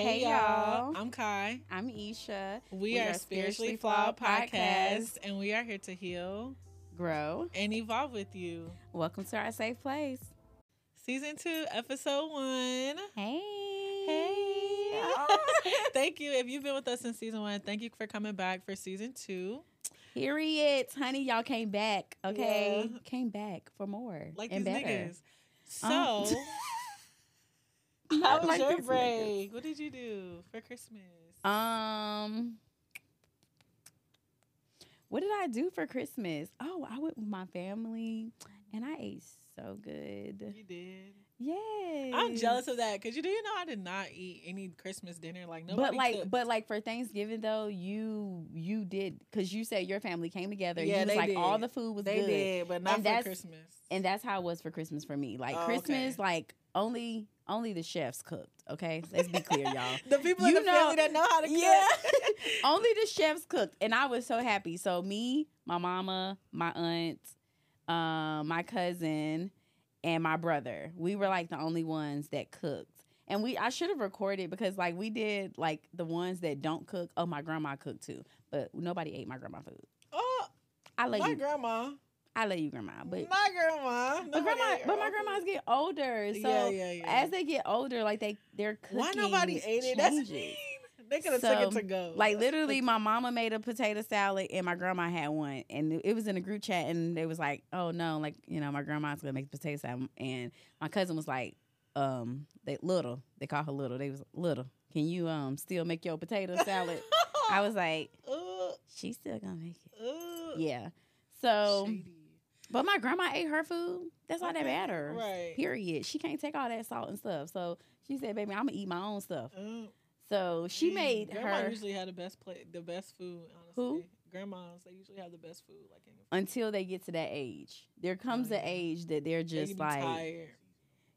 Hey, Hey, y'all. y'all. I'm Cai. I'm Esha. We, are, Spiritually Flawed Podcast, and we are here to heal Grow. and evolve with you. Welcome to our safe place. Season two, episode one. Hey. Hey. thank you. If you've been with us since season one, thank you for coming back for season two. Period. Honey, y'all came back. Okay. Yeah. Came back for more. Like and these better. niggas. So, Um, how was like your break? What did you do for Christmas? Um what did I do for Christmas? Oh, I went with my family and I ate so good. you did. Yes. I'm jealous of that because you do you know I did not eat any Christmas dinner. Like nobody. but like, cooked. but like for Thanksgiving though, you you did because you said your family came together. Yeah, you was they like all the food was they good, did, but not And for that's- Christmas. and that's how it was for Christmas for me. Like Oh, Christmas, okay. like only only the chefs cooked. Okay, let's be clear, y'all. The people in the know- family that know how to cook. Yeah. only the chefs cooked, and I was so happy. So me, my mama, my aunt, um, my cousin, and my brother, we were like the only ones that cooked. And we, I should have recorded because like we did like the ones that don't cook. Oh, my grandma cooked too, but nobody ate my grandma food. oh, I love my you. grandma. I love you, grandma. But my grandma. but grandma, but my grandmas get older, so yeah, yeah, yeah. as they get older, like they their cooking Why nobody ate it? That's mean. They could have So, took it to go. Like literally, my mama made a potato salad and my grandma had one, and it- was in a group chat, and they was like, "Oh no, like you know, my grandma's gonna make potato salad," and my cousin was like, "Um, they little, they call her little. They was little. Can you um still make your potato salad?" I was like, Ugh, "She's still gonna make it." ugh. Yeah. So, Shady. But my grandma ate her food. That's all that matters. Right. Period. She can't take all that salt and stuff. So she said, "Baby, I'm gonna eat my own stuff." Uh, So she mm, made Grandma her usually had the best plate, the best food. Honestly, Who? Grandmas they usually have the best food. Like in until they get to that age. There comes Oh, an age that they're just be like, tired.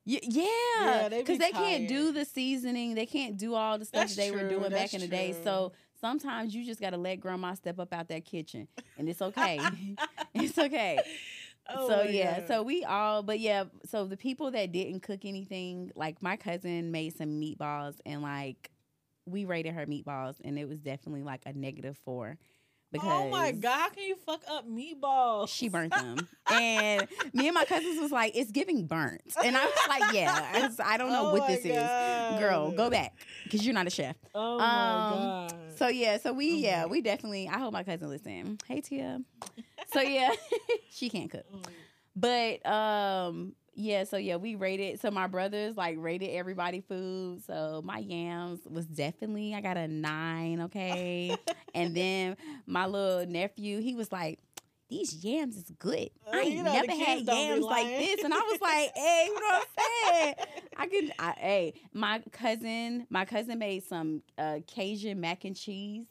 Y- yeah, Yeah, they because they can't do the seasoning, they can't do all the stuff That's they were true, doing back in the day. So sometimes you just got to let grandma step up out that kitchen, and it's okay. it's okay. Oh so yeah, God. so we all, but yeah, so the people that didn't cook anything, like my cousin made some meatballs, and like we rated her meatballs, and it was definitely like a negative four. Because oh my god, how can you fuck up meatballs? she burnt them. and me and my cousins was like, it's giving burnt. And I was like, yeah, I, was- I don't know Oh what this is. Girl, go back because you're not a chef. Oh Um, my god. So yeah, so we Oh yeah, we definitely I hope my cousin listen. Hey Tia. So yeah, she can't cook. Oh, But um yeah, so yeah, we rated so my brothers like rated everybody food. So my yams was definitely I got a nine, okay. and then my little nephew, he was like, These yams is good. Uh, I you ain't know never had kids don't be yams like this. And I was like, hey, you know what I'm saying? I can I hey, my cousin, my cousin made some uh Cajun mac and cheese.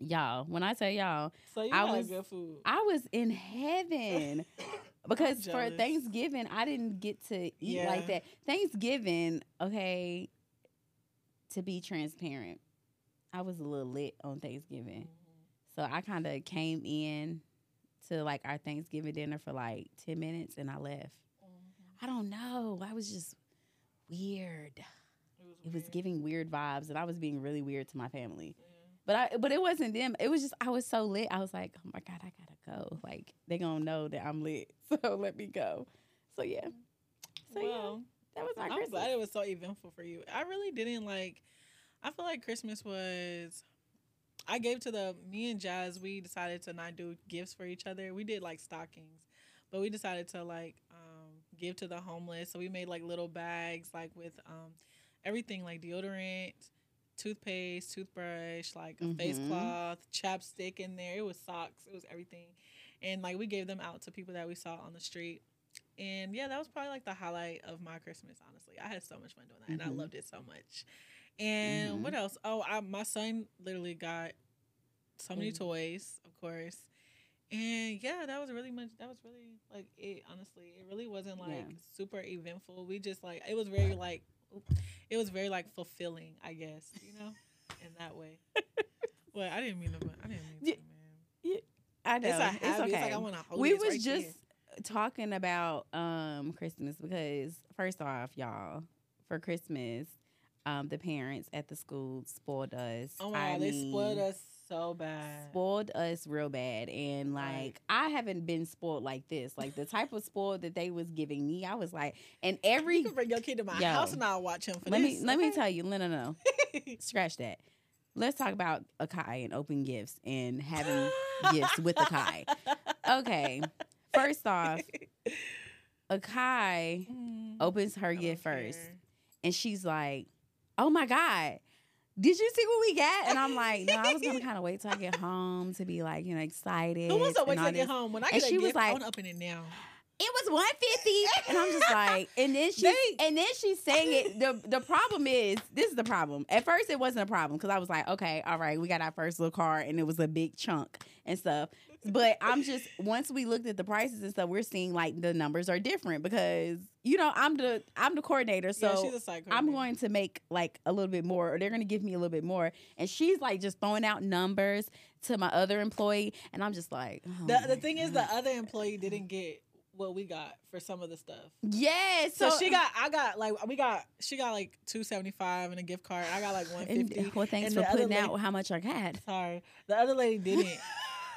Y'all, when I tell y'all, So you I was- good food. I was in heaven because for. Thanksgiving I didn't get to eat Yeah. like that. Thanksgiving, okay, to be transparent, I was a little lit on Thanksgiving, so I kind of came in to like our Thanksgiving dinner for like ten minutes and I left. I don't know. I was just weird. It was weird. giving weird vibes, and I was being really weird to my family. But I, but it wasn't them. It was just I was so lit. I was like, oh my god, I gotta go. Like they gonna know that I'm lit, so let me go. So yeah, so yeah, that was my I'm Christmas. glad it was so eventful for you. I really didn't like. I feel like Christmas was. I gave to the me and Jazz. We decided to not do gifts for each other. We did like stockings, but we decided to like um, give to the homeless. So we made like little bags, like with um, everything, like deodorant, toothpaste, toothbrush, like a face Mhm. cloth, chapstick in there. It was socks. It was everything, and like we gave them out to people that we saw on the street. And yeah, that was probably like the highlight of my Christmas. Honestly, I had so much fun doing that, and I Mhm. loved it so much. And Mhm. what else? Oh, I, my son literally got so many Mhm. toys, of course. And yeah, that was really much. That was really like it. Honestly, it really wasn't like Yeah. super eventful. We just like it was very like it was very like fulfilling. I guess you know, in that way. well, I didn't mean to. I didn't mean to, Yeah, man. I know It's a it's, okay. It's like I want to hold we was right just there. talking about um Christmas because first off, y'all, for Christmas, um, the parents at the school spoiled us. Oh my I god, they mean, spoiled us so bad. Spoiled us real bad, and like Right. I haven't been spoiled like this. Like the type of spoil that they was giving me, I was like, and You every can bring your kid to my Yo. house and I'll watch him for let this. me let me tell you, no, no, no, scratch that. Let's talk about Akai and open gifts and having gifts with Akai. Okay, first off, Akai Mm, opens her gift don't first, and she's like, "Oh my god." Did you see what we got? And I'm like, no, I was gonna kind of wait till I get home to be like, you know, excited. Who wants to wait till I get home? When I And get a she was gift, I like- to open it now. It was 150, and I'm just like, and then she, They- and then she's saying it. the The problem is, this is the problem. At first, it wasn't a problem because I was like, okay, all right, we got our first little car, and it was a big chunk and stuff. But I'm just once we looked at the prices and stuff, we're seeing like the numbers are different because you know I'm the I'm the coordinator, so yeah, she's a psycho. I'm going to make like a little bit more, or they're going to give me a little bit more. And she's like just throwing out numbers to my other employee, and I'm just like, oh The, the thing is, the other employee didn't get what we got for some of the stuff. yes. So, she got, I got like, we got, she got like two seventy five and a gift card. I got like one fifty. well, thanks and for putting out how much I got. Sorry, the other lady didn't.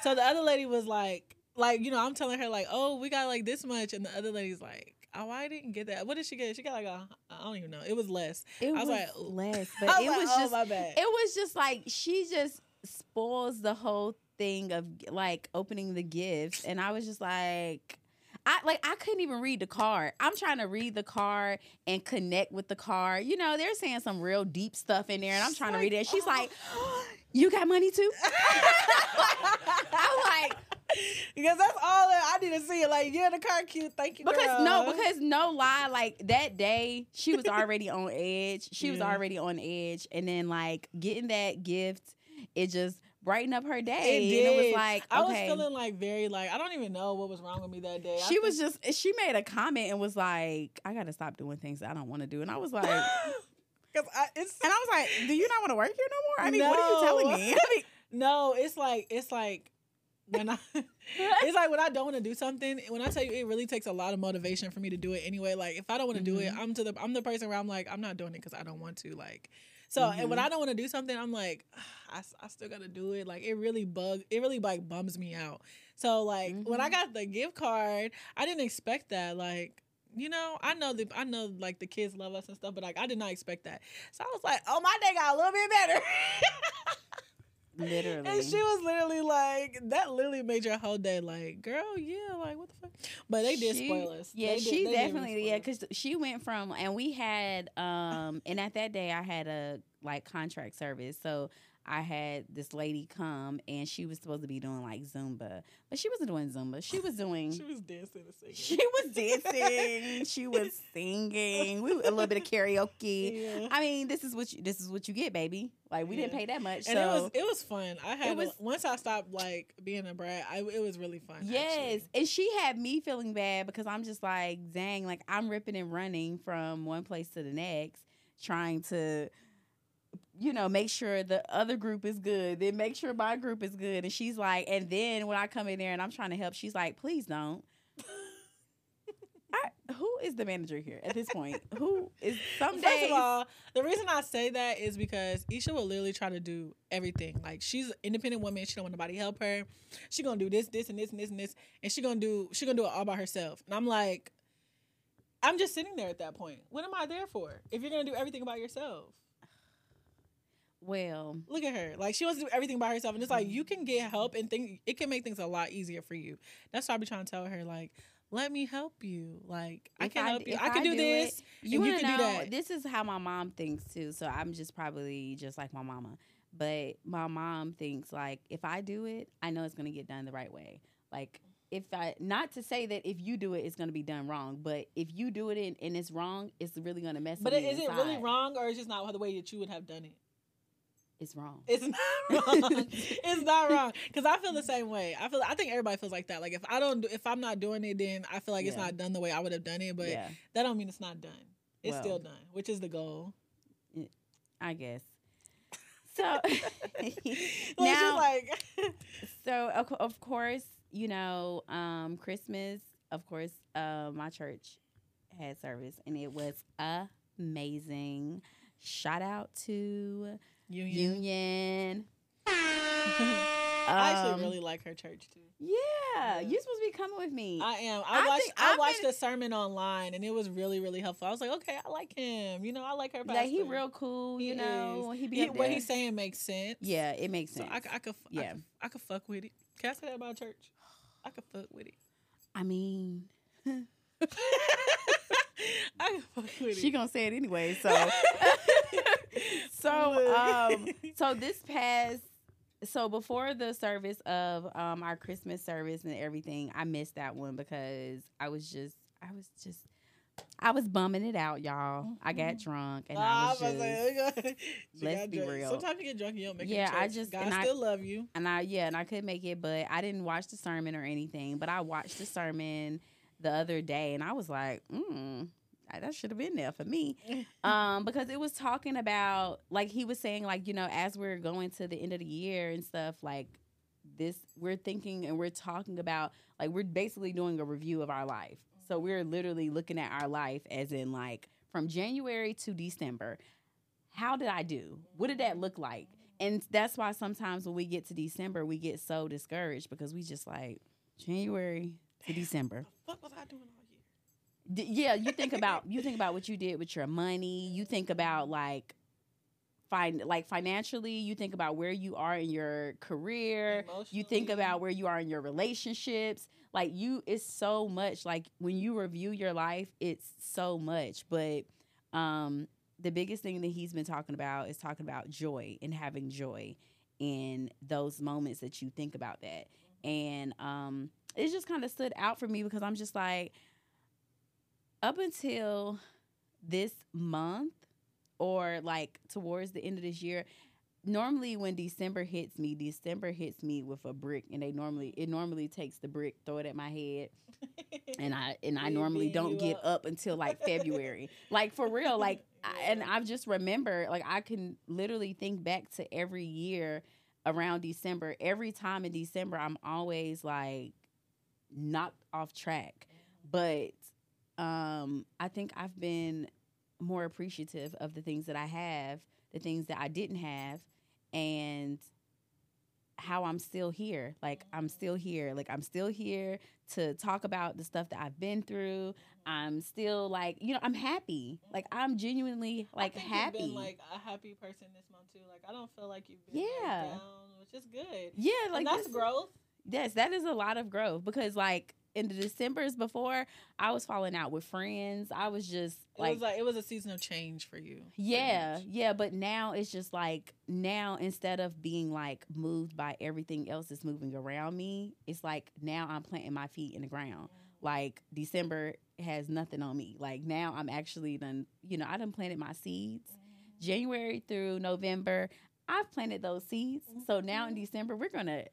so the other lady was like, like you know, I'm telling her like, oh, we got like this much, and the other lady's like, oh, I didn't get that. What did she get? She got like a, I don't even know. It was less. It I was, was like, less, I but it like, was oh, just my bad. it was just like she just spoils the whole thing of like opening the gifts and i was just like I like I couldn't even read the card. I'm trying to read the card and connect with the card. You know, they're saying some real deep stuff in there, and I'm trying to read it. And she's oh. like, "You got money too?" I'm like, because that's all that I need to see. Like, yeah, the car cute. Thank you. because no, because no lie, like that day she was already on edge. She was already on edge, and then like getting that gift, it just brightened up her day. It And it was did. like, I was feeling like very like I don't even know what was wrong with me that day. I she was think- just she made a comment and was like, I gotta stop doing things I don't want to do. And I was like, and I it's I was like, Do you not want to work here no more? I mean, what are you telling me? I mean, no. It's like it's like when I it's like when I don't want to do something. When I tell you, it really takes a lot of motivation for me to do it anyway. Like if I don't want to do it, Mhm. I'm to the I'm the person where I'm like I'm not doing it because I don't want to. Like so, and when Mhm. I don't want to do something, I'm like I still gotta do it. Like it really bug it really like bums me out. So like when I Mhm. got the gift card, I didn't expect that. Like you know, I know the I know like the kids love us and stuff, but like I did not expect that. So I was like, oh my day got a little bit better. literally. And she was literally like, that literally made your whole day like, girl, yeah, like what the fuck? But they did She- spoil us. Yeah, did- she definitely yeah, because she went from and we had um and at that day I had a like contract service, so I had this lady come and she was supposed to be doing like Zumba, but she wasn't doing Zumba. She was doing she was dancing and singing. she was dancing, she was singing, we a little bit of karaoke. Yeah. I mean, this is what you this is what you get, baby. Like we didn't pay that much, And so it was it was fun. I had was- a- once I stopped like being a brat, I, it was really fun. Yes, actually. and she had me feeling bad because I'm just like, dang, like I'm ripping and running from one place to the next, trying to, you know, make sure the other group is good, then make sure my group is good. And she's like, and then when I come in there and I'm trying to help, she's like, please don't. I, who is the manager here at this point? who is some First of all, the reason I say that is because Esha will literally try to do everything. Like she's an independent woman, she don't want nobody help her. She gonna do this, this, and this, and this, and this, and she gonna do she gonna do it all by herself. And I'm like, I'm just sitting there at that point. What am I there for? If you're gonna do everything by yourself. Well, Look at her. Like she wants to do everything by herself. And it's like you mm-hmm. can get help and think it can make things a lot easier for you. That's why I be trying to tell her, like, let me help you. Like I can I- help you. I can I do, do this. you, and you want to do know that. this is how my mom thinks too so i'm just probably just like my mama but my mom thinks like if i do it i know it's going to get done the right way like if i not to say that if you do it it's going to be done wrong but if you do it and, and it's wrong it's really going to mess But is me it really wrong or is it just not the way that you would have done it? It's wrong It's not wrong. it's not wrong because I feel the same way. I feel. I think everybody feels like that. Like if I don't, do, if I'm not doing it, then I feel like it's not done the way I would have done it. But yeah that don't mean it's not done. It's Well. still done, which is the goal. i guess so now like, So of, of course, you know, um, Christmas. Of course, uh, my church had service, and it was amazing. Shout out to Union. Union. I actually Um, really like her church too. Yeah, Yeah. you're supposed to be coming with me. I am. I, I watched. I watched been- the sermon online, and it was really, really helpful. I was like, okay, I like him. You know, I like her. like he real cool, He you know. He be He, what he's saying makes sense. Yeah, it makes So sense. I, c- I could. I Yeah. could- I could fuck with it. Can I say that about church? I could fuck with it. I mean, I could fuck with she it. gonna say it anyway. So, so, um, so this past, so before the service of um our Christmas service and everything, I missed that one because I was just, I was just, I was bumming it out, y'all. I got Mhm. drunk and I was I'm about to say, just. let's be drunk. real. Sometimes you get drunk, and you don't make Yeah, it. to I just- God I- still love you. and I yeah, and I could make it, but I didn't watch the sermon or anything. But I watched the sermon the other day, and I was like, mm, that should have been there for me, um, because it was talking about like he was saying like you know as we're going to the end of the year and stuff like this, we're thinking and we're talking about like we're basically doing a review of our life. So we're literally looking at our life as in like from January to December. How did I do? What did that look like? And that's why sometimes when we get to December, we get so discouraged because we just like January to December. What was I doing? D- yeah, you think about you think about what you did with your money. You think about like find like financially. You think about where you are in your career. You think about where you are in your relationships. Like you, it's so much. Like when you review your life, it's so much. But um, the biggest thing that he's been talking about is talking about joy and having joy in those moments that you think about that. And um, it just kind of stood out for me because I'm just like, up until this month or like towards the end of this year, normally when December hits me, December hits me with a brick, and they normally it normally takes the brick, throw it at my head, and I and I normally don't get up. up until like February. like for real, like I, and I've just remember like I can literally think back to every year around December. Every time in December, I'm always like knocked off track, but um, I think I've been more appreciative of the things that I have, the things that I didn't have, and how I'm still here. Like I'm still here. Like I'm still here to talk about the stuff that I've been through. I'm still like, you know, I'm happy. Like I'm genuinely like happy. You've been like a happy person this month too. Like I don't feel like you've been like, Yeah. down, which is good. yeah, like and that's this- growth. Yes, that is a lot of growth because like in the December's before, I was falling out with friends. I was just It like was like it was a season of change for you. Yeah, yeah, but now it's just like now instead of being like moved by everything else that's moving around me, it's like now I'm planting my feet in the ground. Like December has nothing on me. Like now I'm actually done, you know, I done planted my seeds. Mm-hmm. January through November, I've planted those seeds. So now in mm-hmm. December we're gonna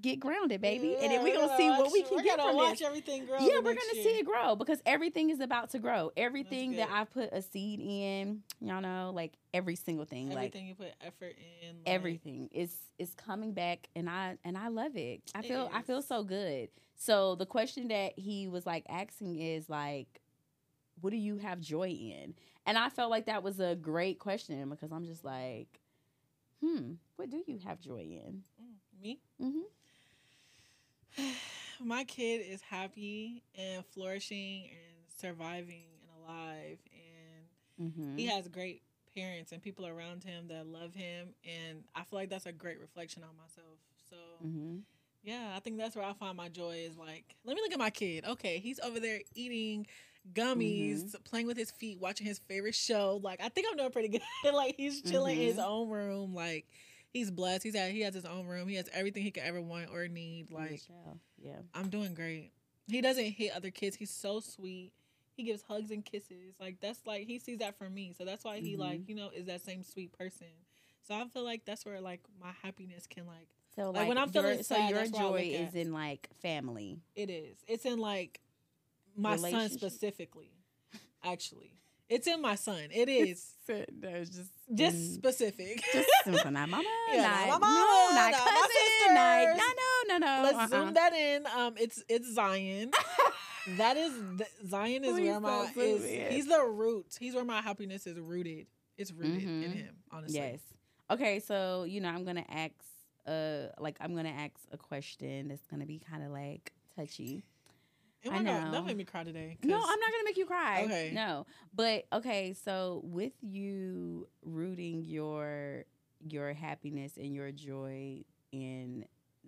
get grounded, baby. and then we're we're gonna see what we can we're get gonna from watch this everything grow. yeah, we're gonna year. see it grow because everything is about to grow. Everything that. I put a seed in, y'all know, like every single thing, Everything like you put effort in. Like, everything is is coming back, and I and I love it. I feel I feel so good. So the question that he was like asking is like, what do you have joy in? And I felt like that was a great question because I'm just like, hmm, what do you have joy in? Mm, Me. hmm My kid is happy and flourishing and surviving and alive, and hmm he has great parents and people around him that love him, and I feel like that's a great reflection on myself. So. hmm Yeah, I think that's where I find my joy is like, let me look at my kid. Okay, he's over there eating gummies, Mm-hmm. playing with his feet, watching his favorite show. Like, I think I'm doing pretty good. like, he's chilling in his Mhm. own room. Like, he's blessed. He's at, he has his own room. He has everything he could ever want or need. Like, yeah. I'm doing great. He doesn't hit other kids. He's so sweet. He gives hugs and kisses. Like, that's like, he sees that from me. So that's why he, Mhm. like, you know, is that same sweet person. So I feel like that's where, like, my happiness can, like, So Like, like, when I'm your- feeling so sad, your what I joy is in like family. It is. It's in like my son specifically. Actually, it's in my son. It is There's just just mm, specific. just simple. Not mama. Yeah, not, not my no, mama, not not my cousin. Not, no, no, no, no. Let's uh-uh. zoom that in. Um, it's it's Zion. that is th- Zion is Please where my is. in. He's the root. He's where my happiness is rooted. It's rooted in Mhm. him. Honestly. Yes. Okay, so you know, I'm gonna ask uh like I'm gonna ask a question that's gonna be kind of like touchy. I know. Don't make me cry today. No, I'm not gonna make you cry. Okay. No, but okay. So with you rooting your your happiness and your joy in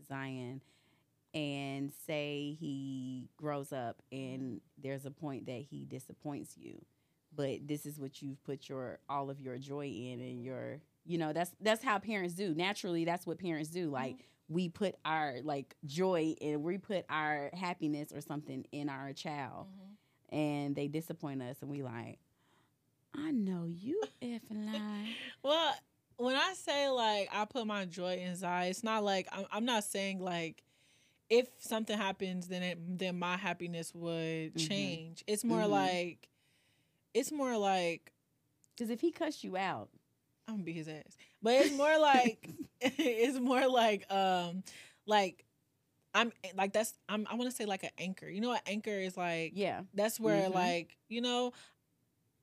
Zion, and say he grows up and there's a point that he disappoints you, but this is what you've put your all of your joy in and your you know that's that's how parents do naturally that's what parents do like mm. We put our like joy and we put our happiness or something in our child Mhm. and they disappoint us and we like i know you effing lie Well, when I say like I put my joy in Zai, it's not like I'm, I'm not saying like if something happens, then it then my happiness would Mhm. change. It's more Mhm. like it's more like because if he cussed you out I'm gonna beat his ass, but it's more like it's more like um like I'm like that's I'm I want to say like an anchor. You know what anchor is like? yeah That's where Mhm. like, you know,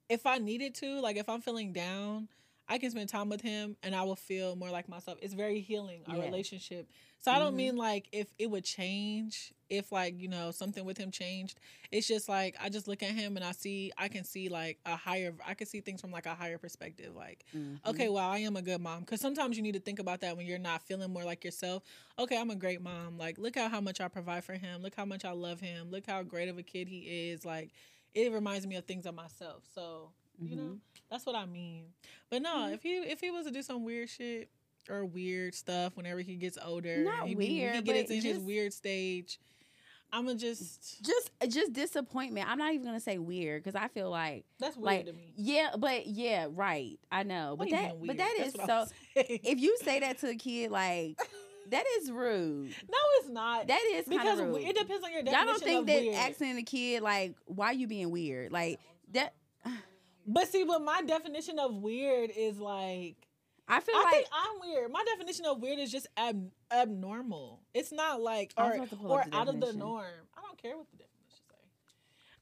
if I needed to, like if I'm feeling down, I can spend time with him and I will feel more like myself. It's very healing, our Yeah. relationship. So I don't Mhm. mean like if it would change, if like, you know, something with him changed. It's just like I just look at him and I see I can see like a higher I can see things from like a higher perspective. Like, Mhm. okay, well I am a good mom. Cause sometimes you need to think about that when you're not feeling more like yourself. Okay, I'm a great mom. Like, look at how much I provide for him. Look how much I love him. Look how great of a kid he is. Like, it reminds me of things of myself. So, you know, Mhm. That's what I mean. But no, Mhm. if he if he was to do some weird shit or weird stuff whenever he gets older, Not he, be- he weird, gets in his just- weird stage. I'ma just just just disappointment i'm not even gonna say weird because i feel like that's weird like to me. yeah but yeah right i know but that but that That's is so if you say that to a kid like that is rude no, it's not. that is because rude it depends on your y'all don't think that weird. asking a kid like why you being weird like that But see, but my definition of weird is like i feel I like think I'm weird. My definition of weird is just ab- abnormal. It's not like or about to pull or out of the norm. I don't care what the definition say.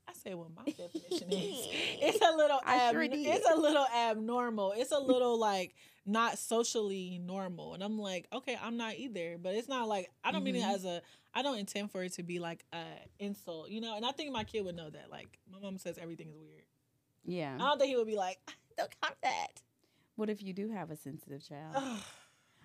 I say what my definition is. It's a little ab- sure it's a little abnormal. It's a little like not socially normal. And I'm like, okay, I'm not either. But it's not like I don't mean it Mhm. as a I don't intend for it to be like a insult, you know. And I think my kid would know that. Like my mom says everything is weird. Yeah I don't think he would be like, don't count that. what if you do have a sensitive child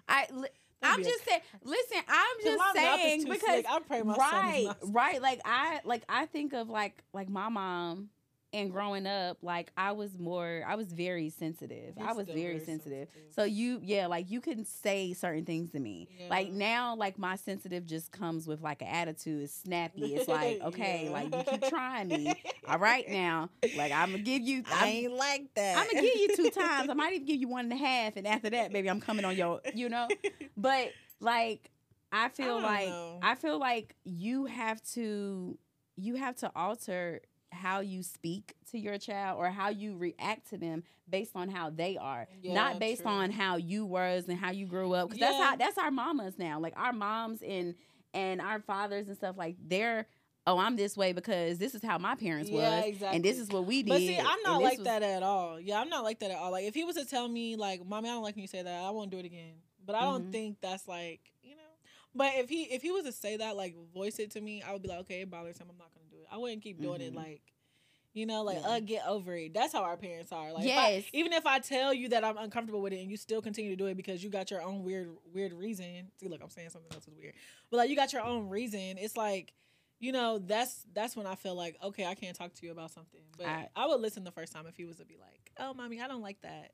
i li- i'm just saying listen I'm just my mouth is saying because slick. I pray my son is right right like i like i think of like like my mom and growing up like i was more i was very sensitive You're i was very, very sensitive. sensitive. so you yeah like you can say certain things to me like now like my sensitive just comes with like an attitude it's snappy it's like okay Yeah. like you keep trying me all right now like i'm gonna give you I I'm, ain't like that. I'm gonna give you two times i might even give you one and a half and after that baby i'm coming on your you know but like i feel don't like know. i feel like you have to you have to alter how you speak to your child or how you react to them based on how they are Yeah, not based true. on how you was and how you grew up because that's how that's our mamas now like our moms and and our fathers and stuff like they're oh i'm this way because this is how my parents Yeah, was exactly. and this is what we did But see, I'm not like was- that at all. Yeah, I'm not like that at all. Like if he was to tell me, like, mommy, I don't like when you say that, I won't do it again. But I don't Mhm. think that's like. But if he if he was to say that, like voice it to me, I would be like, okay, it bothers him. I'm not gonna do it. I wouldn't keep doing it Mhm. like you know, like, Yeah. uh, get over it. That's how our parents are. Like, if I- Yes. even if I tell you that I'm uncomfortable with it and you still continue to do it because you got your own weird, weird reason. See, look, I'm saying something else is weird, but like you got your own reason. It's like, you know, that's that's when I feel like, okay, I can't talk to you about something. But I, I- would listen the first time if he was to be like, oh, mommy, I don't like that.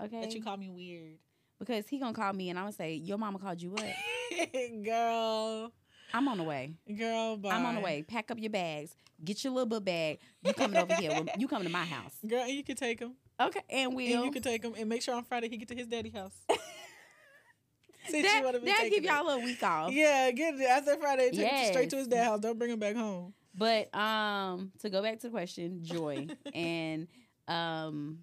okay That you call me weird. Because he gonna call me and i'm gonna say your mama called you what girl, i'm on the way girl, bye. i'm on the way pack up your bags get your little book bag you coming over here you coming to my house Girl, and you can take him. okay and we'll And you can take him and make sure on Friday he get to his daddy house. Since that, you want to give y'all it. a week off Yeah, get it after Friday. Take it straight to his dad house. Don't bring him back home. But um to go back to the question, joy. and um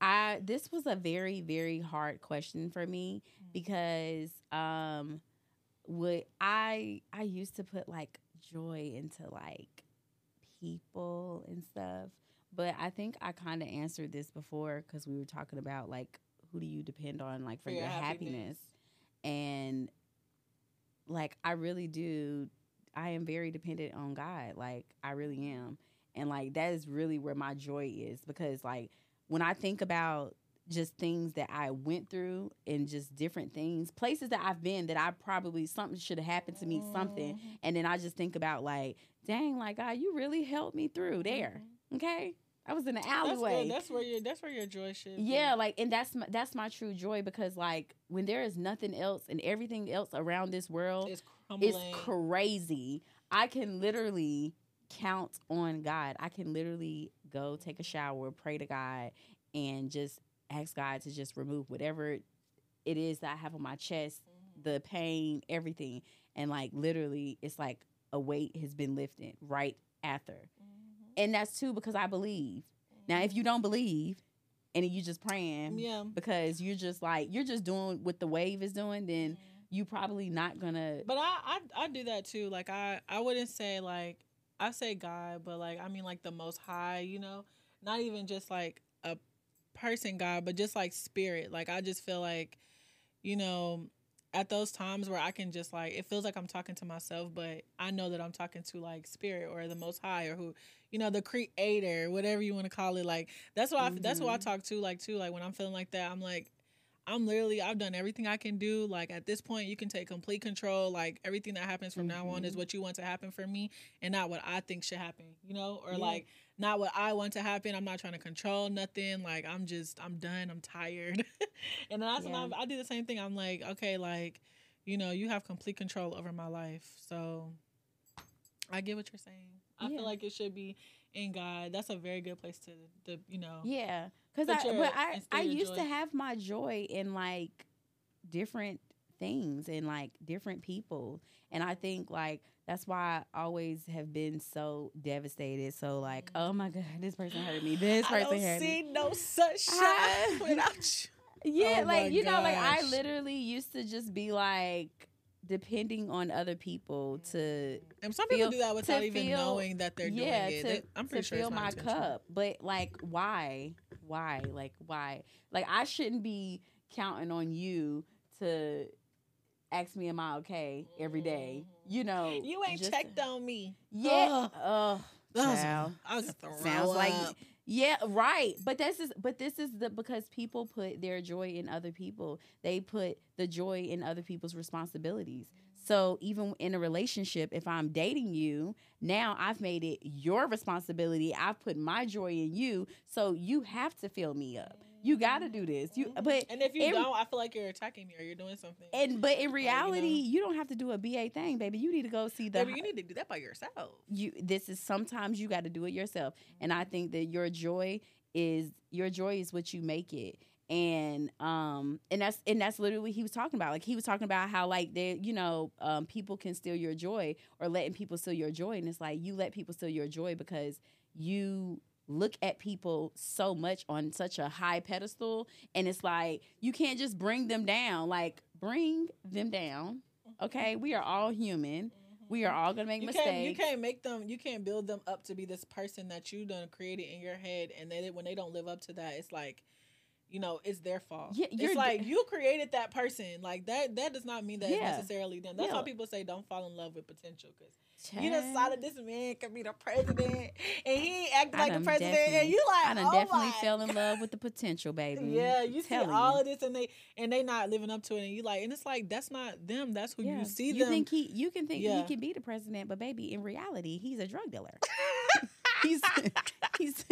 I this was a very, very hard question for me because um would I I used to put like joy into like people and stuff. But I think I kind of answered this before because we were talking about like who do you depend on like for, For your, your happiness. happiness. and like I really do. I am very dependent on God. Like I really am, and like that is really where my joy is because like when I think about just things that I went through and just different things, places that I've been that I probably something should have happened to me, something, Mhm. and then I just think about like, dang, like God, you really helped me through there. Okay, I was in the Mm-hmm. That's alleyway. good. That's where your that's where your joy should. be. Yeah, like and that's my, that's my true joy because like when there is nothing else and everything else around this world it's is crumbling. crazy. I can literally count on God. I can literally go take a shower, pray to God, and just ask God to just remove whatever it is that I have on my chest, Mhm. the pain, everything, and like literally, it's like a weight has been lifted right after, Mhm. and that's too because I believe. Now, if you don't believe and you just praying yeah. because you're just like you're just doing what the wave is doing, then Mhm. you probably not gonna. But I, I I do that too. Like I I wouldn't say like I say God, but like I mean like the Most High. You know, not even just like a person God, but just like spirit. Like I just feel like, you know, at those times where I can just like it feels like I'm talking to myself, but I know that I'm talking to like spirit or the Most High or who, you know, the Creator, whatever you want to call it. Like that's what I that's what I mm-hmm. talk to. Like too. Like when I'm feeling like that, I'm like. I'm literally I've done everything I can do. Like at this point you can take complete control. Like everything that happens from now on is Mhm. what you want to happen for me and not what I think should happen, you know? Or Yeah. like not what I want to happen. I'm not trying to control nothing. Like I'm just I'm done. I'm tired. and that's when Yeah. I, I do the same thing. I'm like, okay, like, you know, you have complete control over my life. So I get what you're saying. I Yeah. feel like it should be in God. That's a very good place to, to you know. Yeah, because I but I I used to have my joy in like different things and like different people, and I think like that's why I always have been so devastated. So like, mm. oh my god, this person hurt me. This I person don't hurt see me. no sunshine I- without you. Yeah, Oh like you know, like I literally used to just be like depending on other people mm. to And some people do that without even feel- knowing that they're yeah doing it. to, I'm pretty to sure fill my cup but like why why like why? Like i shouldn't be counting on you to ask me am i okay every day? You know Mm-hmm. You ain't just- checked on me. yeah. Ugh. oh Ugh, I was gonna throw sounds like yeah right. But this is but this is the because people put their joy in other people. They put the joy in other people's responsibilities so even in a relationship if i'm dating you now i've made it your responsibility. I've put my joy in you. So you have to fill me up. You gotta do this. You mm-hmm. but and if you in- don't, I feel like you're attacking me or you're doing something. and but in reality know. you don't have to do a ba thing baby. You need to go see the Baby, you need to do that by yourself. you this is sometimes you got to do it yourself. And i think that your joy is your joy is what you make it and um and that's and that's literally what he was talking about. Like he was talking about how like they you know um people can steal your joy or letting people steal your joy. And it's like you let people steal your joy because you look at people so much on such a high pedestal. And it's like you can't just bring them down. Like bring them down okay? We are all human. We are all gonna make You mistakes can't, you can't make them. You can't build them up to be this person that you done created in your head, and then when they don't live up to that, it's like, you know, it's their fault. Yeah, it's like you created that person. Like that. That does not mean that Yeah. it's necessarily them. That's Yeah. why people say don't fall in love with potential because you decided this man could be the president, and he I like the president, and you like, I done oh definitely my fell in love with the potential, baby. Yeah, you see Telling all you. of this, and they and they not living up to it, and you like, and it's like that's not them. That's who Yeah. you see you them. think he you can think he can be the president, but baby, in reality, he's a drug dealer. he's he's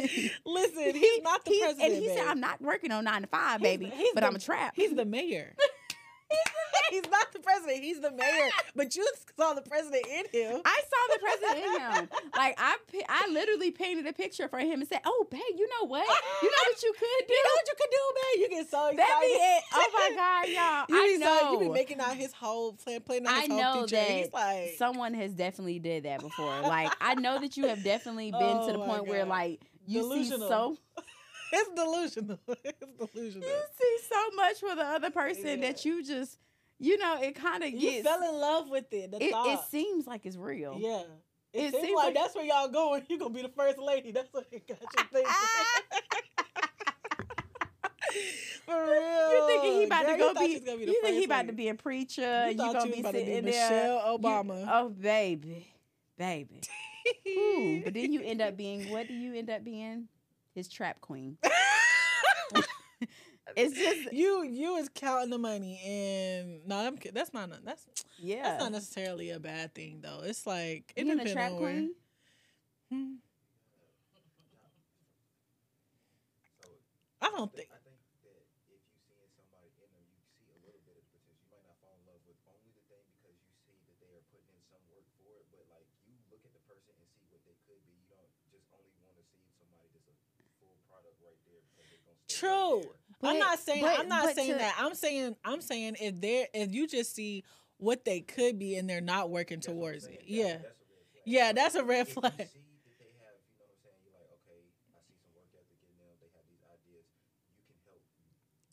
Listen, he's not the he- president. And he said. I'm not working on nine to five, He's- baby, he's but the- I'm a trap. He's the mayor. he's not the president. He's the mayor. But you saw the president in him. I saw the president in him. Like I, I literally painted a picture for him and said, "Oh, babe, you know what? You know what you could do? You know what you could do, man? You get so excited. That be it. Oh my god, y'all! You I be so, know. you be making out his whole plan, playing out I his whole know future. that He's like, someone has definitely did that before. Like I know that you have definitely been Oh to the oh my point where like you Delusional. see so it's delusional. it's delusional. you see so much for the other person Yeah. that you just you know it kind of You fell in love with it. The it, it seems like it's real. yeah. It, It seems seems like, like- that's where y'all going. You're gonna be the first lady. That's what you got you thinking. For real. You thinking he about Girl, to go be? be You think he about to be a preacher? You You, gonna you be about to be sitting Michelle there? You- Obama. oh baby, baby. Ooh, but then you end up being what do you end up being? His trap queen. It's just you you is counting the money and no, I'm, that's not that's yeah. that's not necessarily a bad thing though. It's like it Being a depends trap on where. queen. Hmm. I don't think. I think that if you seeing somebody in them, you see a little bit of the potential. You might not fall in love with only the thing because you see that they are putting in some work for it. But like you look at the person and see what they could be. You don't just only want to see somebody that's a full product right there because they're gonna. stay True. right there. I'm not saying but- I'm not saying to- that. I'm saying I'm saying if they're if you just see what they could be and they're not working That's what I'm towards saying. it. Yeah. That's, that's a red flag. Yeah, that's a red If flag. You see that they have, you know what I'm saying? You're like, okay, I see some work ethic in them. They have these ideas. You can help.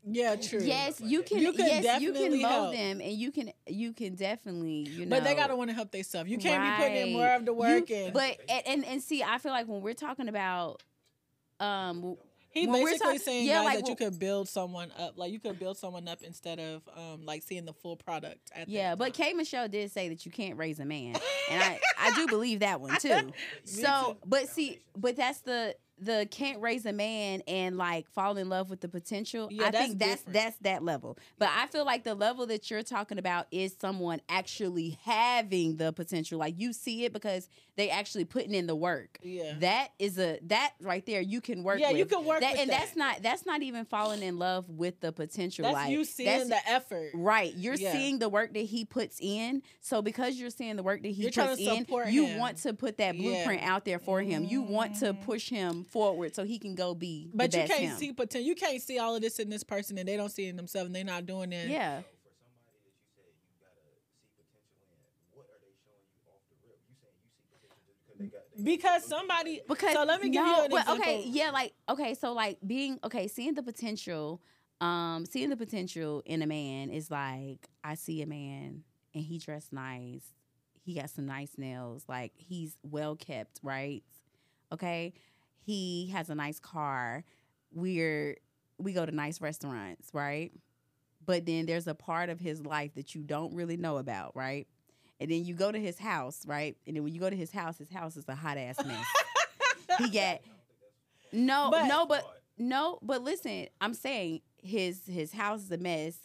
Yeah, true. Yes, you can. You can yes, you can mold help. them, and you can. You can definitely. You know. But they gotta want to help themselves. You can't be putting in more of the You- work and But and, and and see, I feel like when we're talking about, um, he when basically talk- saying yeah, guys like, that you could build someone up. Like you could build someone up instead of um like seeing the full product at yeah. But. K Michelle did say that you can't raise a man, and I I do believe that one too. So, but see, but that's the the can't raise a man and like fall in love with the potential. Yeah, I that's think that's different. that's that level. But I feel like the level that you're talking about is someone actually having the potential. Like you see it because they actually putting in the work. Yeah. That is a that right there you can work Yeah, with. you can work that, with and that. that's not that's not even falling in love with the potential. That's like you seeing that's- the effort. Right, you're Yeah. seeing the work that he puts in. So because you're seeing the work that he You're trying puts to in, support you him. want to put that Yeah. blueprint out there for him. You want to Mhm. push him forward so he can go be. But the you best can't him. see potential. You can't see all of this in this person, and they don't see it in themselves, and they're not doing it. Yeah, So for somebody that you say you gotta see potential in, what are they showing you off the rip? You saying you see potential just because they got they got Because the somebody. because so let me give no, you an but, example. Okay, yeah, like okay, so like being okay, seeing the potential, um, seeing the potential in a man is like I see a man and he dressed nice. He got some nice nails. Like he's well kept, right? Okay. He has a nice car. We're we go to nice restaurants, right? But then there's a part of his life that you don't really know about, right? And then you go to his house, right? And then when you go to his house, his house is a hot ass mess. he got no, But- no, but no, but listen, I'm saying his his house is a mess.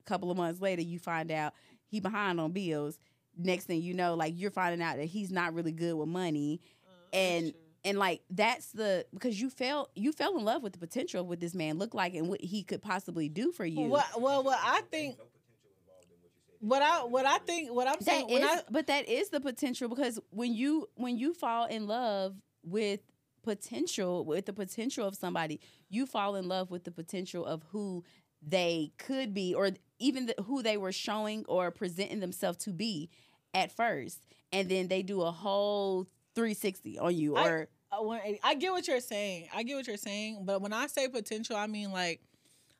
A couple of months later, you find out he behind on bills. Next thing you know, like you're finding out that he's not really good with money, Uh, and and like that's the because you fell you fell in love with the potential of what this man looked like and what he could possibly do for you. What, well, what I think, no potential involved in what what I, what I think, what I'm saying, That when is, I, but that is the potential because when you when you fall in love with potential with the potential of somebody, you fall in love with the potential of who they could be, or even the, who they were showing or presenting themselves to be at first, and then they do a whole 360 on you, I- or I, I get what you're saying. I get what you're saying, but when I say potential, I mean like,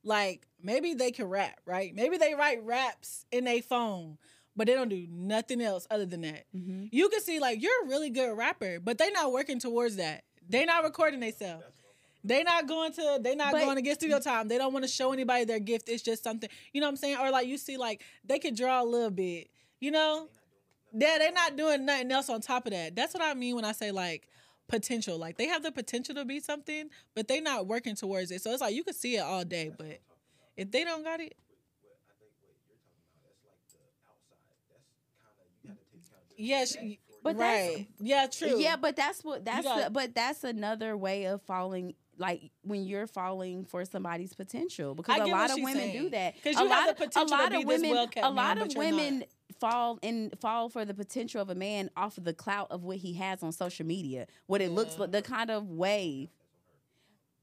like maybe they can rap, right? Maybe they write raps in their phone, but they don't do nothing else other than that. Mhm. You can see like you're a really good rapper, but they're not working towards that. They're not recording themselves. They not going to they not But- going to get studio time. They don't want to show anybody their gift. It's just something, you know what I'm saying? Or like you see like they could draw a little bit, you know? Yeah, they're not doing nothing else on top of that. That's what I mean when I say like potential. Like they have the potential to be something, but they're not working towards it. So it's like you can see it all day, but if they don't got it, What I think what you're talking about, that's like the outside. That's kind of you got to take kind of. yes, y- But that's- right, yeah, true, Yeah, but that's what that's the, but that's another way of falling like when you're falling for somebody's potential because a lot of women do saying. that. 'Cause a have lot the of- potential a to lot be of this women, well-kept a lot but of not. women fall and fall for the potential of a man off of the clout of what he has on social media, what it looks like, the kind of wave.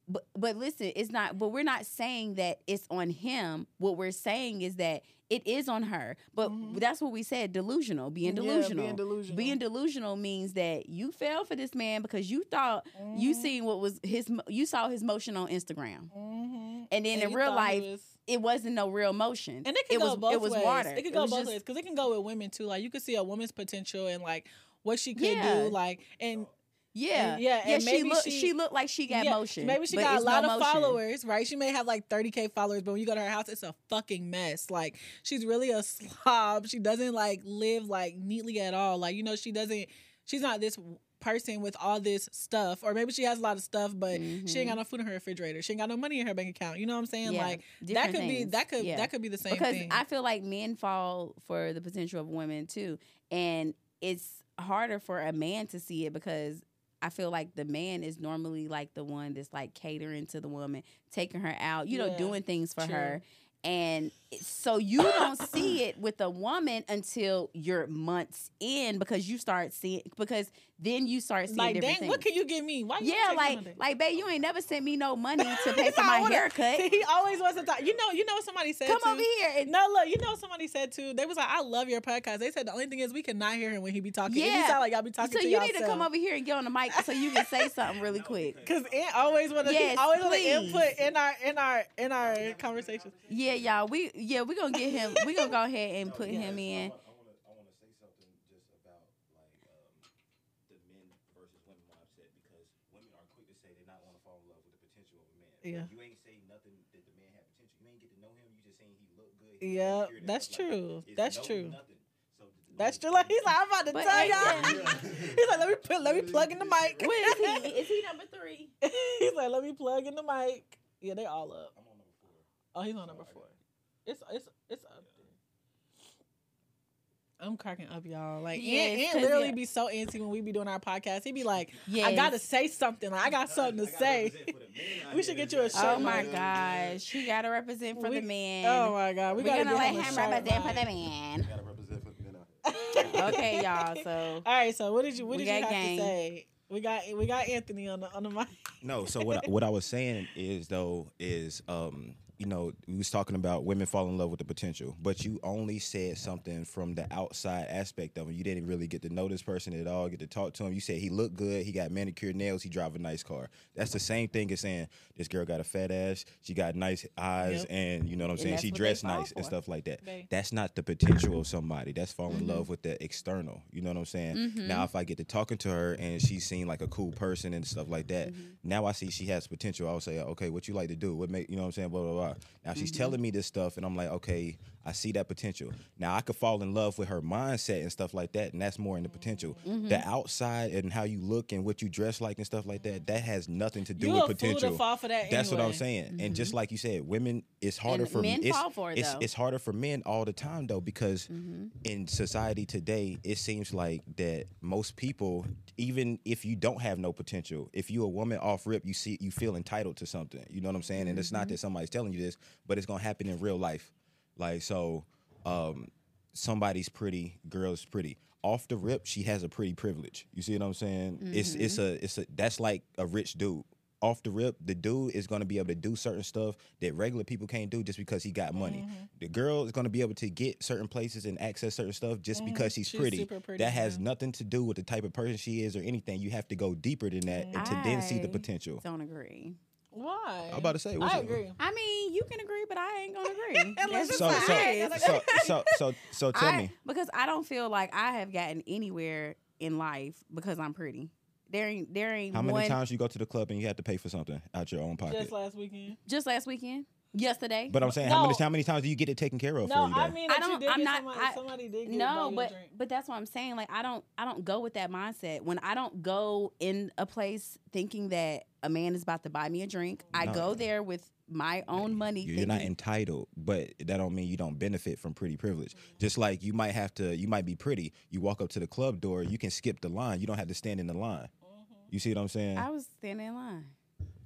But but listen, it's not. But we're not saying that it's on him. What we're saying is that it is on her. But Mhm. that's what we said. Delusional, being Yeah, delusional. being delusional. Being delusional means that you fell for this man because you thought you Mhm. seen what was his. You saw his motion on Instagram, Mhm. and then And in real life. was- it wasn't no real motion. And it it go was both it was ways. water. It could go was both just- ways because it can go with women too. Like you could see a woman's potential and like what she could Yeah. do, like and Yeah, And- yeah, yeah. and she looked. she- She, looked like she got Yeah, motion. Maybe she got a it's no lot of motion. followers, right? She may have like 30k followers, but when you go to her house, it's a fucking mess. Like she's really a slob. She doesn't like live like neatly at all. Like you know, she doesn't. She's not this person with all this stuff, or maybe she has a lot of stuff, but she ain't Mhm. got no food in her refrigerator. She ain't got no money in her bank account. You know what I'm saying? Yeah, like that could be that could Yeah. that could be the same because thing. I feel like men fall for the potential of women too, and it's harder for a man to see it because I feel like the man is normally like the one that's like catering to the woman, taking her out, you know, doing things for true. her. And so you don't see it with a woman until you're months in because you start seeing because then you start seeing like, different dang, things. what can you give me? Why? You yeah, take like something? like babe, you ain't never sent me no money to pay for my I wanna- haircut. He always wants to talk. You know, you know what somebody said. Come too? over here and No, look, you know what somebody said too. They was like, "I love your podcast." They said the only thing is we cannot hear him when he be talking. Yeah. sound like y'all be talking so to you need to come over here and get on the mic so you can say something really quick. Cause Ant always want to. Yes, he always want to input in our in our in our conversations. Yeah, y'all. We yeah, we're gonna get him. we're gonna go ahead and put him in. I want to I want to say something just about like um, the men versus women mindset because women are quick to say they not want to fall in love with the potential of a man. But Yeah. You ain't say nothing that the man had potential. You ain't get to know him. You just saying he look good. he Yeah, that's stuff like true. It's That's no true. Nothing. That's true. Like he's like, I'm about to But tell y'all. He's like, let me put, let me plug in the mic. Where is he? Is he number three? he's like, let me plug in the mic. Yeah, they all up. I'm on number four. Oh, he's on number four. It's it's it's up there. I'm cracking up, y'all. Like, Yes, Ant, Ant 'cause, literally yeah. be so antsy when we be doing our podcast. He'd be like, Yeah. I gotta say something. Like, I got something to gotta say. represent for the men out We should get you a It's shirt, Oh my Mike. gosh, he gotta represent for We- the man. Oh my god, we We're gotta gonna let him a him represent for the man. Gotta represent for the men Okay, y'all. So All right, so what did you what did you have gang. to say? We got we got Anthony on the on the mic. No, so what I, what I was saying is though is um you know we was talking about women fall in love with the potential, but you only said something from the outside aspect of him. You didn't really get to know this person at all, get to talk to him. You said he looked good, he got manicured nails, he drive a nice car. That's the same thing as saying this girl got a fat ass, she got nice eyes, Yep. and you know what I'm And saying. She dressed nice and stuff like that. They- That's not the potential of somebody. That's falling Mm-hmm. in love with the external. You know what I'm saying? Now, if I get to talking to her and she seemed like a cool person and stuff like that, Mm-hmm. now I see she has potential. I'll say, okay, what you like to do? What make you know what I'm saying? Blah blah blah. Now she's Mm-hmm. telling me this stuff, and I'm like, okay, I see that potential. Now I could fall in love with her mindset and stuff like that, and that's more in the potential. Mm-hmm. The outside and how you look and what you dress like and stuff like that, that has nothing to do You with potential. to fall for that. That's what I'm anyway. saying. And just like you said, women, it's harder And for men it's, fall for it, it's, it's harder for men all the time though because Mm-hmm. in society today, it seems like that most people, even if you don't have no potential, if you a woman off rip, you see you feel entitled to something. You know what I'm saying? And it's not Mm-hmm. that somebody's telling you this, but it's gonna happen in real life. Like so, um, somebody's pretty, girl's pretty. Off the rip, she has a pretty privilege. You see what I'm saying? It's it's Mm-hmm. a it's a that's like a rich dude. Off the rip, the dude is gonna be able to do certain stuff that regular people can't do just because he got money. Mm-hmm. The girl is gonna be able to get certain places and access certain stuff just because she's, Mm-hmm. She's pretty. super pretty, That has yeah. nothing to do with the type of person she is or anything. You have to go deeper than that and to then see the potential. don't agree. Why? I'm about to say, what's I up? agree. I mean, you can agree, but I ain't gonna agree. That's So just so, it is. so so so so tell I- me. because I don't feel like I have gotten anywhere in life because I'm pretty. There ain't there ain't How many one times you go to the club and you have to pay for something out your own pocket? Just last weekend. just last weekend, yesterday. But I'm saying, how many how many times do you get it taken care of No, for you? I mean I don't- did I'm not- somebody. I- somebody did get no, but drink. but that's what I'm saying. Like I don't I don't go with that mindset. When I don't go in a place thinking that a man is about to buy me a drink, I No. go there with my own money. You're not entitled, but that don't mean you don't benefit from pretty privilege. Just like you might have to, you might be pretty. You walk up to the club door, you can skip the line. You don't have to stand in the line. Mm-hmm. You see what I'm saying? I was standing in line.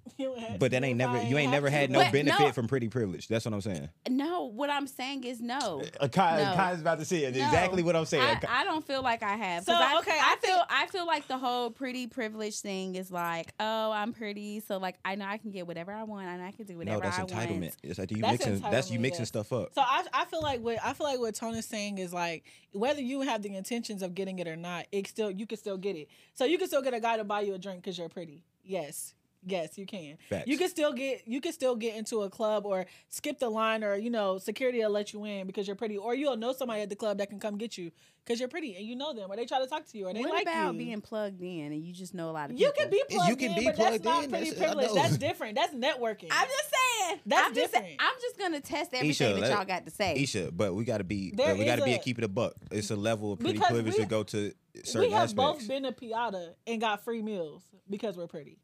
You had but to that ain't never. You ain't never had no But benefit no. from pretty privilege. That's what I'm saying. No, what I'm saying is no. Uh, Cai, No. Cai's about to see it. No. Exactly what I'm saying. I, Cai- I don't feel like I have. 'Cause So, I, okay, I, I feel I feel like the whole pretty privilege thing is like, oh, I'm pretty, so like I know I can get whatever I want and I can do whatever no, that's I entitlement. want. It's like you That's mixing. That's you entitlement, mixing yes. stuff up. So I, I feel like what I feel like what Tony's saying is like whether you have the intentions of getting it or not, it still you can still get it. So you can still get a guy to buy you a drink because you're pretty. Yes, Yes, you can. Facts. You can still get you can still get into a club or skip the line or you know security will let you in because you're pretty or you'll know somebody at the club that can come get you because you're pretty and you know them or they try to talk to you or they what like about you. being plugged in and you just know a lot of you people? can be You plugged can in, be but that's plugged not in, pretty that's- I privilege. That's different. That's networking. I'm just saying. That's I'm just, different. I'm just gonna test everything Esha, that y'all got to say. Esha, but we got to be There uh, we got to is be a- a keep it a buck. It's a level of pretty Because privilege we- to go to Certain we have aspects. both been to Piata and got free meals because we're pretty.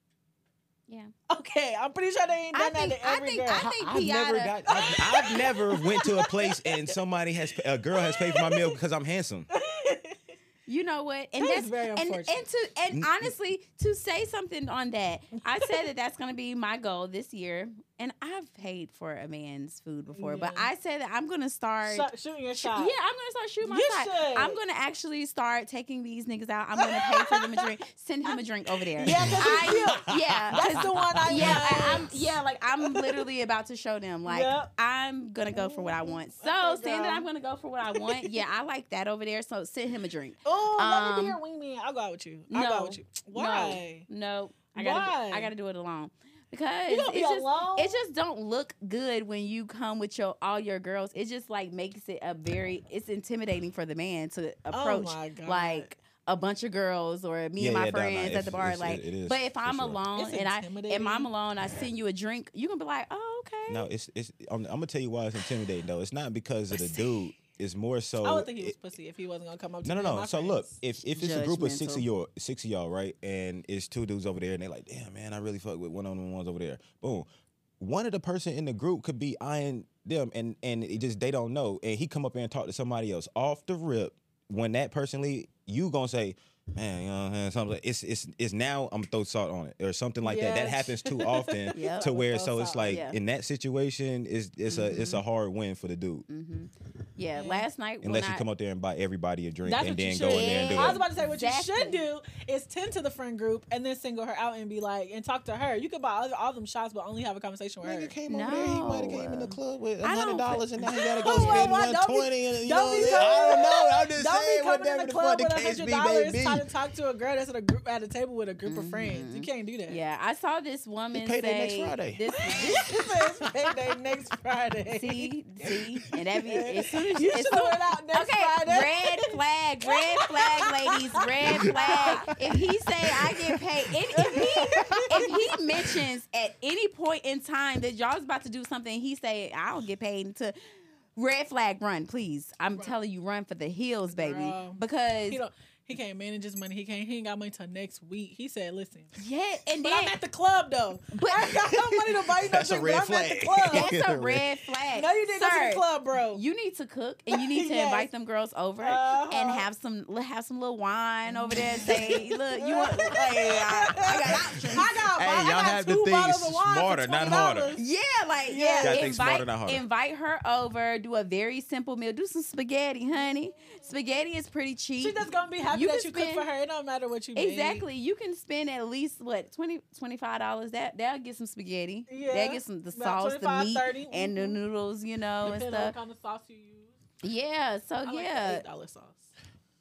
Yeah. Okay, I'm pretty sure they ain't I done that think- to I think- girl. I think I've never got. I've, I've never went to a place and somebody has a girl has paid for my meal because I'm handsome. You know what? And That is that's very and, unfortunate. and to and mm, mm. honestly to say something on that, I said that that's going to be my goal this year. And I've paid for a man's food before, but I said that I'm to start. Shot- shooting your sh- shot. Yeah, I'm gonna start shooting my You shot. should. I'm gonna actually start taking these niggas out. I'm gonna pay for them a drink. Send him a drink over there. Yeah, I, yeah, That's the one I yeah. I, am yeah, like I'm literally about to show them. Like Yep. I'm gonna go for what I want. So Okay, saying that. I'm gonna go for what I want, yeah, I like that over there. So send him a drink. Oh, let me be Um, your wingman. I'll go out with you. I'll go out with you. Why? No, no, I gotta, Why? I gotta do it alone because You gonna be it just, alone? it just don't look good when you come with your all your girls. It just like makes it a very, it's intimidating for the man to oh approach oh my God. like a bunch of girls or me Yeah, and my yeah, nah, nah, friends at the bar. it's- like, it- it is, but if I'm sure. alone It's and I, if. I'm alone, I send you a drink. You gonna be like, oh okay. No, it's it's. I'm, I'm gonna tell you why it's intimidating though. It's not because of the dude. It's more so. I would think he was it- pussy if he wasn't gonna come up to no, no, me no. my So look, if if it's a group of six of Judgmental. y'all, six of y'all, right, and it's two dudes over there, and they're like, damn man, I really fuck with one of them ones over there. Boom. One of the person in the group could be eyeing them, and and it just they don't know, and he come up there and talk to somebody else off the rip. When that person leave, you gonna say, man, you know, what I'm saying? something. like- It's it's it's now I'm gonna throw salt on it or something like that. That happens too often Yep. to where Throw so it's salt, like yeah. in that situation, it's it's a it's a hard win for the dude. hmm Yeah, Yeah. last night Unless when you I, come up there and buy everybody a drink and then go in there and do Yeah. I was about to say what you should do is tend to the friend group and then single her out and be like and talk to her. You could buy all, all them shots, but only have a conversation with her. Nigga came No. over there. He might have came in the club with I hundred dollars, and now he gotta go Well, spend why- one twenty. And you don't know, what I'm saying? coming- I don't know. I'm just Don't be saying coming in whatever the the club fuck with the case be, baby. Trying to talk to a girl that's at a group at a table with a group of friends. You mm-hmm. can't do that. yeah, I saw this woman payday say next Friday. this. He says payday next Friday. See, see, and that be as soon as You as should have went out next okay, Friday. red flag, red flag, ladies, red flag. If he say I get paid, and if he if he mentions at any point in time that y'all's about to do something, he say I don't get paid until red flag, run, please. I'm telling you, run for the hills, baby, Girl. because He don't. He can't manage his money. He can't. He ain't got money till next week. He said, "Listen, yeah, and but then I'm at the club though. But- I got no money to buy you no That's a drink. red but I'm at the flag. club. that's a red flag. no, you didn't go to Sir, the club, bro. You need to cook and you need to Yes. invite them girls over Uh-huh. and have some have some little wine over there and say, look, you want hey, I, I got options. I got, Hey, I y'all got have to two think bottles of wine smarter, for not harder. Yeah, like Yeah. yeah, Gotta smarter, invite not harder. invite her over. Do a very simple meal. Do some spaghetti, honey. Spaghetti is pretty cheap. She just gonna be happy You that can you cook spend- for her. It don't matter what you make. Exactly. You can spend at least what 20 dollars. That that'll get some spaghetti. Yeah. That'll get some the sauce, the meat, 30, and the mhm. noodles, you know, and Depending on stuff. what kind of sauce you use. Yeah. So I yeah. the eight dollar sauce.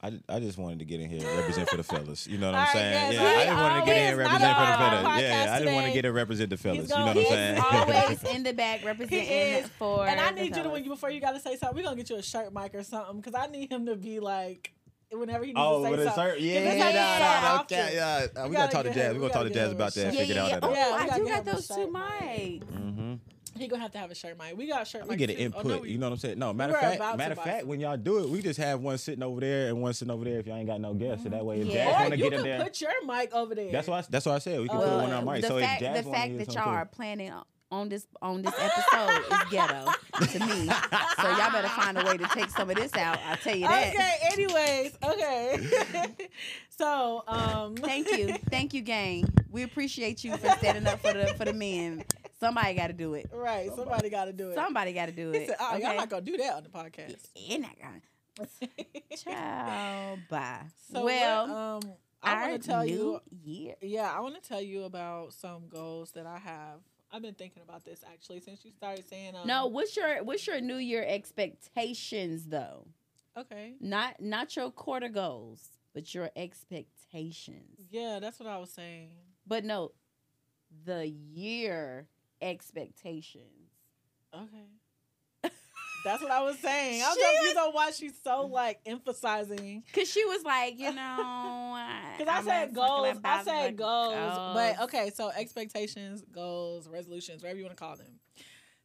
I, I just wanted to get in here and represent for the fellas. You know what I'm All right, saying? yes, yeah, I he just wanted to get in and represent for the fellas. Yeah, podcast I just want to get in and represent the fellas. You know gonna- what I'm he's saying? always in the back He representing is. for. And I the need you to when you before you gotta say something. We're gonna get you a shirt mic or something because I need him to be like whenever he needs Oh, to say with a something. shirt? 'Cause Yeah, yeah, yeah, yeah, often. okay, yeah. Uh, We We gotta gotta talk to get Jazz. We we gonna talk to gotta Jazz about that. Yeah, Figure it out yeah. that. Oh, Yeah, we I do got those two mic. mics. Mm-hmm. He gonna have to have a shirt mic. We got a shirt We get an too. Oh, input. no, we- you know what I'm saying? No, matter were of fact, about matter of fact, when y'all do it, we just have one sitting over there and one sitting over there. If y'all ain't got no guests, so that way if Yeah. Jazz Or want to you get in could there, put your mic over there. that's why. I, that's why I said we can put one on our mic. the So fact, if Jazz the fact that y'all are planning on this on this episode is ghetto to me. So y'all better find a way to take some of this out. I'll tell you that. Okay. Anyways, okay. so, um, Thank you, thank you, gang. We appreciate you for standing up for the for the men. Somebody got to do it. Right. Somebody got to do it. Somebody got to do it. said, "Oh, okay? y'all not gonna do that on the podcast." You're not gonna. Ciao. Bye. so, well, what, um, I want to tell you. year. Yeah, I want to tell you about some goals that I have. I've been thinking about this actually since you started saying. Um, No, what's your what's your New Year expectations though? Okay. Not not your quarter goals, but your expectations. Yeah, that's what I was saying. But no, the year expectations. Okay. That's what I was saying. I was just you know why she's so like emphasizing. Cause she was like, you know, Because I said goals, I said the goals, but okay. So expectations, goals, resolutions, whatever you want to call them.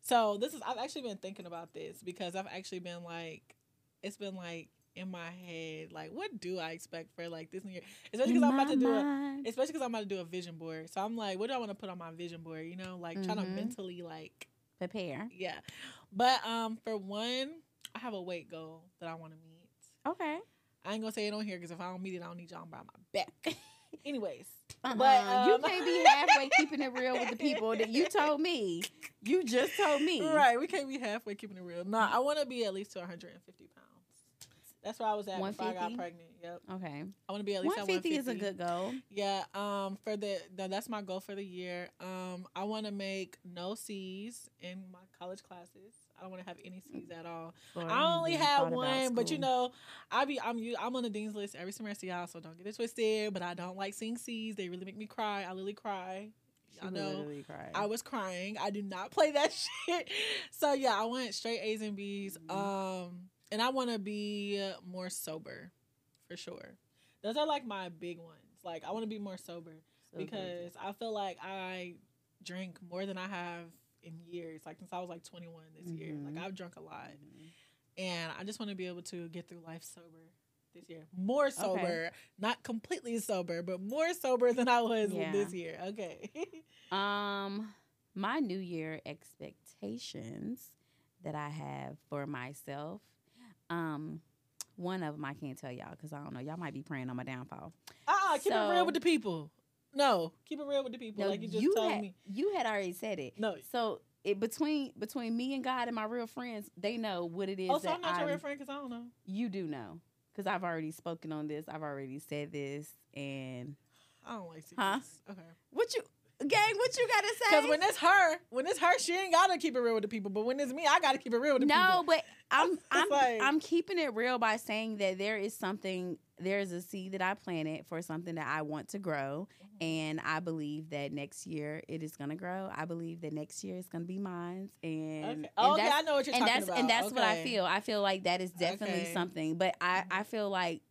So this is I've actually been thinking about this because I've actually been like, it's been like in my head, like what do I expect for like this new year? Especially because I'm about to do a, especially because I'm about to do a vision board. So I'm like, what do I want to put on my vision board? You know, like trying to mm-hmm. mentally like prepare. yeah. But um, for one, I have a weight goal that I want to meet. Okay. I ain't gonna say it on here because if I don't meet it, I don't need y'all by my back. Anyways, Uh-uh. But, you um, can't be halfway keeping it real with the people that you told me. You just told me. right, we can't be halfway keeping it real. No, I want to be at least to 150 pounds. That's where I was at before I got pregnant. Yep, Okay. I want to be at least 150 at is a good goal. Yeah, um, for the no, that's my goal for the year. Um, I want to make no C's in my college classes. I don't want to have any C's at all. I only had one, but you know, I be I'm I'm on the dean's list every semester, y'all. So don't get it twisted. But I don't like seeing C's. They really make me cry. I literally cry. She I know. I was crying. I do not play that shit. So yeah, I went straight A's and B's. Mhm. Um, and I want to be more sober, for sure. Those are like my big ones. Like I want to be more sober So good. because I feel like I drink more than I have in years. Like since I was like 21 this year. Mhm. Like I've drunk a lot, Mhm. and I just want to be able to get through life sober this year. More sober, not completely sober, but more sober than I was Yeah. this year. Okay. Um, my New Year expectations that I have for myself. Um, one of them I can't tell y'all because I don't know. Y'all might be praying on my downfall. Uh-uh, keep it real with the people. No, keep it real with the people. No, like you just told had, me. you had already said it. No. So it between between me and God and my real friends, they know what it is. Oh, so I'm not your I'm- real friend because I don't know. You do know because I've already spoken on this. I've already said this, and I don't like secrets. Huh? Okay. what you gang? What you gotta say? Because when it's her, when it's her, she ain't gotta keep it real with the people. But when it's me, I gotta keep it real with the no, people. No, but I'm I'm like- I'm keeping it real by saying that there is something there's a seed that I planted for something that I want to grow Mm-hmm. and I believe that next year it is gonna grow. I believe that next year it's gonna be mine and, Okay. and Oh, okay, that's I know what you're and talking that's about. and that's what I feel. I feel like that is definitely Okay. something. But I Mhm. I feel like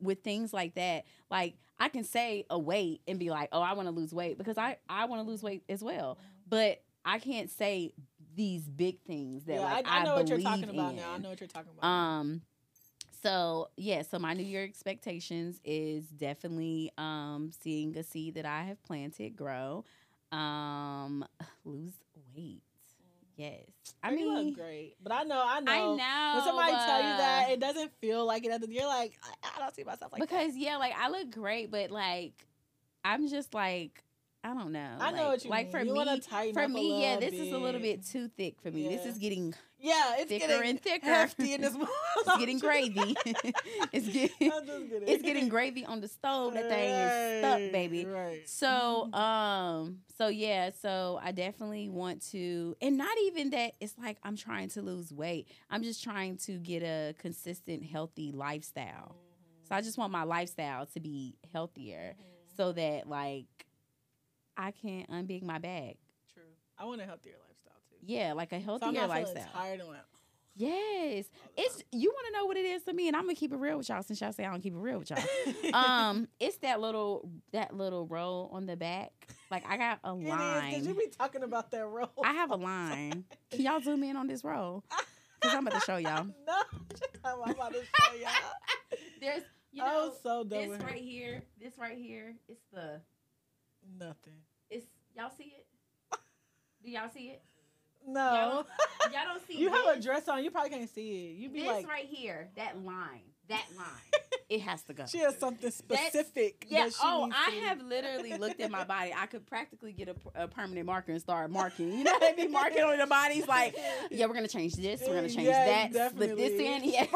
with things like that, like I can say a weight and be like, "Oh, I want to lose weight" because I I want to lose weight as well. But I can't say these big things that Yeah, like I, I know what you're talking about now. I know what you're talking about. Um so yeah, so my new year expectations is definitely um seeing a seed that I have planted grow. Um lose weight. Yes. I you mean look great, but I know, I know. I know. When somebody tell you that, it doesn't feel like it. You're like, I, I don't see myself like that. because yeah, like I look great, but like I'm just like I don't know. I know like, what you like mean. for You me. tighten For me, yeah, this is a little bit. bit too thick for me. This is getting Yeah, it's thicker getting and thicker. hefty in this. it's getting gravy. it's getting it's getting gravy on the stove. That thing is stuck, baby. Right. So, um, so yeah, so I definitely want to, and not even that. It's like I'm trying to lose weight. I'm just trying to get a consistent, healthy lifestyle. So I just want my lifestyle to be healthier, so that like I can't unbig my bag. True. I want a healthier lifestyle too. Yeah, like a So I'm healthier not lifestyle. tired and like, Yes, it's you want to know what it is to me, and I'm gonna keep it real with y'all since y'all say I don't keep it real with y'all. um, it's that little that little roll on the back. Like I got a line. Cause you be talking about that role. I have a line. Can y'all zoom in on this roll? Because I'm about to show y'all. no, I'm about to show y'all. There's, you know, so this right here, this right here, it's the, Nothing. it's, y'all see it? Do y'all see it? No. Y'all don't see you have a dress on. You probably can't see it. You be This like, right here, that line, that line, it has to go. she has something specific. Yeah. that she Oh, needs I to- have literally looked at my body. I could practically get a, a permanent marker and start marking. You know, they be marking on the bodies like, yeah, we're gonna change this. We're gonna change Yes, that. Slip this in. Yeah.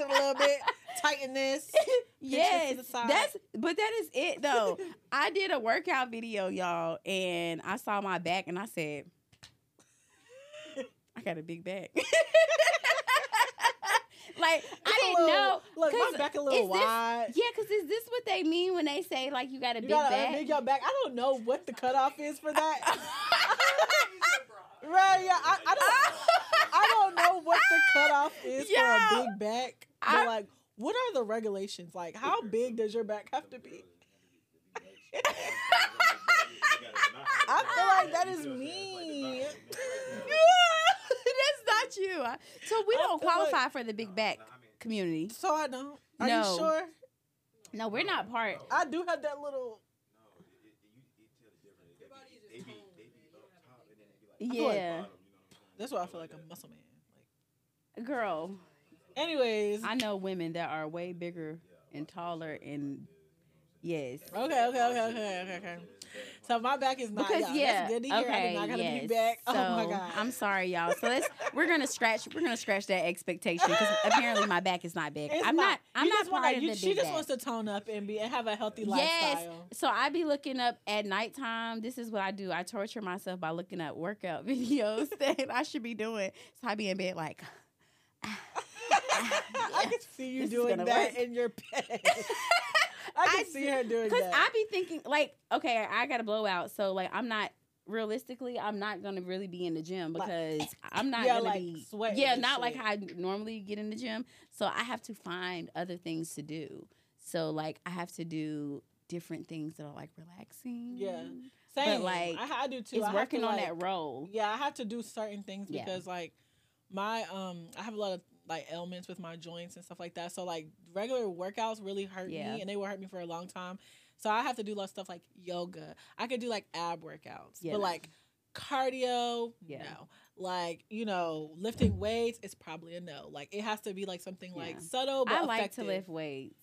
We're gonna s- this in a little bit. Tighten this. yes, to the side. that's but that is it though. I did a workout video, y'all, and I saw my back, and I said, I got a big back. like I It's a didn't little- know. Look, my back a little is this- wide. Yeah, because is this what they mean when they say like you got a You big gotta back? big your back. I don't know what the cutoff is for that. right? Yeah, I, I don't. I don't know what the cutoff is for a big back. But I- like, what are the regulations? Like, how big does your back have to be? I feel like that is me. That's not you. So we don't feel like- qualify for the big back community. So I don't. Are No. you sure? No, we're not part. I do have that little. feel like- Yeah, That's why I feel like a muscle man. Like, girl. Anyways. I know women that are way bigger and taller and yes. Okay, okay, okay, okay, okay, okay. So my back is not. Because yeah, yeah, that's good to hear. I okay, did not got a yes. big back. So oh my god. I'm sorry, y'all. So let's we're gonna scratch we're gonna scratch that expectation because apparently my back is not big. It's I'm not. I'm not just wanna- of you- the She just back. wants to tone up and be and have a healthy Yes. lifestyle. So I be looking up at nighttime. This is what I do. I torture myself by looking up workout videos that I should be doing. So I be in bed like. I can see you This doing that work. in your bed. I can I see her doing Because that. I be thinking, like, okay, I got a blowout, so like, I'm not realistically, I'm not gonna really be in the gym Like- because I'm not Yeah, gonna like, be, sweating yeah, not like shit. how I normally get in the gym. So I have to find other things to do. So like, I have to do different things that are like relaxing. Yeah. Same. like, I, I do too. it's I working to, on like- that role. Yeah, I have to do certain things Yeah. because like my um I have a lot of like ailments with my joints and stuff like that. So like regular workouts really hurt Yeah. me and they will hurt me for a long time. So I have to do a lot of stuff like yoga. I could do like ab workouts. Yeah, but like cardio, Yeah. no. Like, you know, lifting weights is probably a no. Like it has to be like something like subtle but I like effective. to lift weights.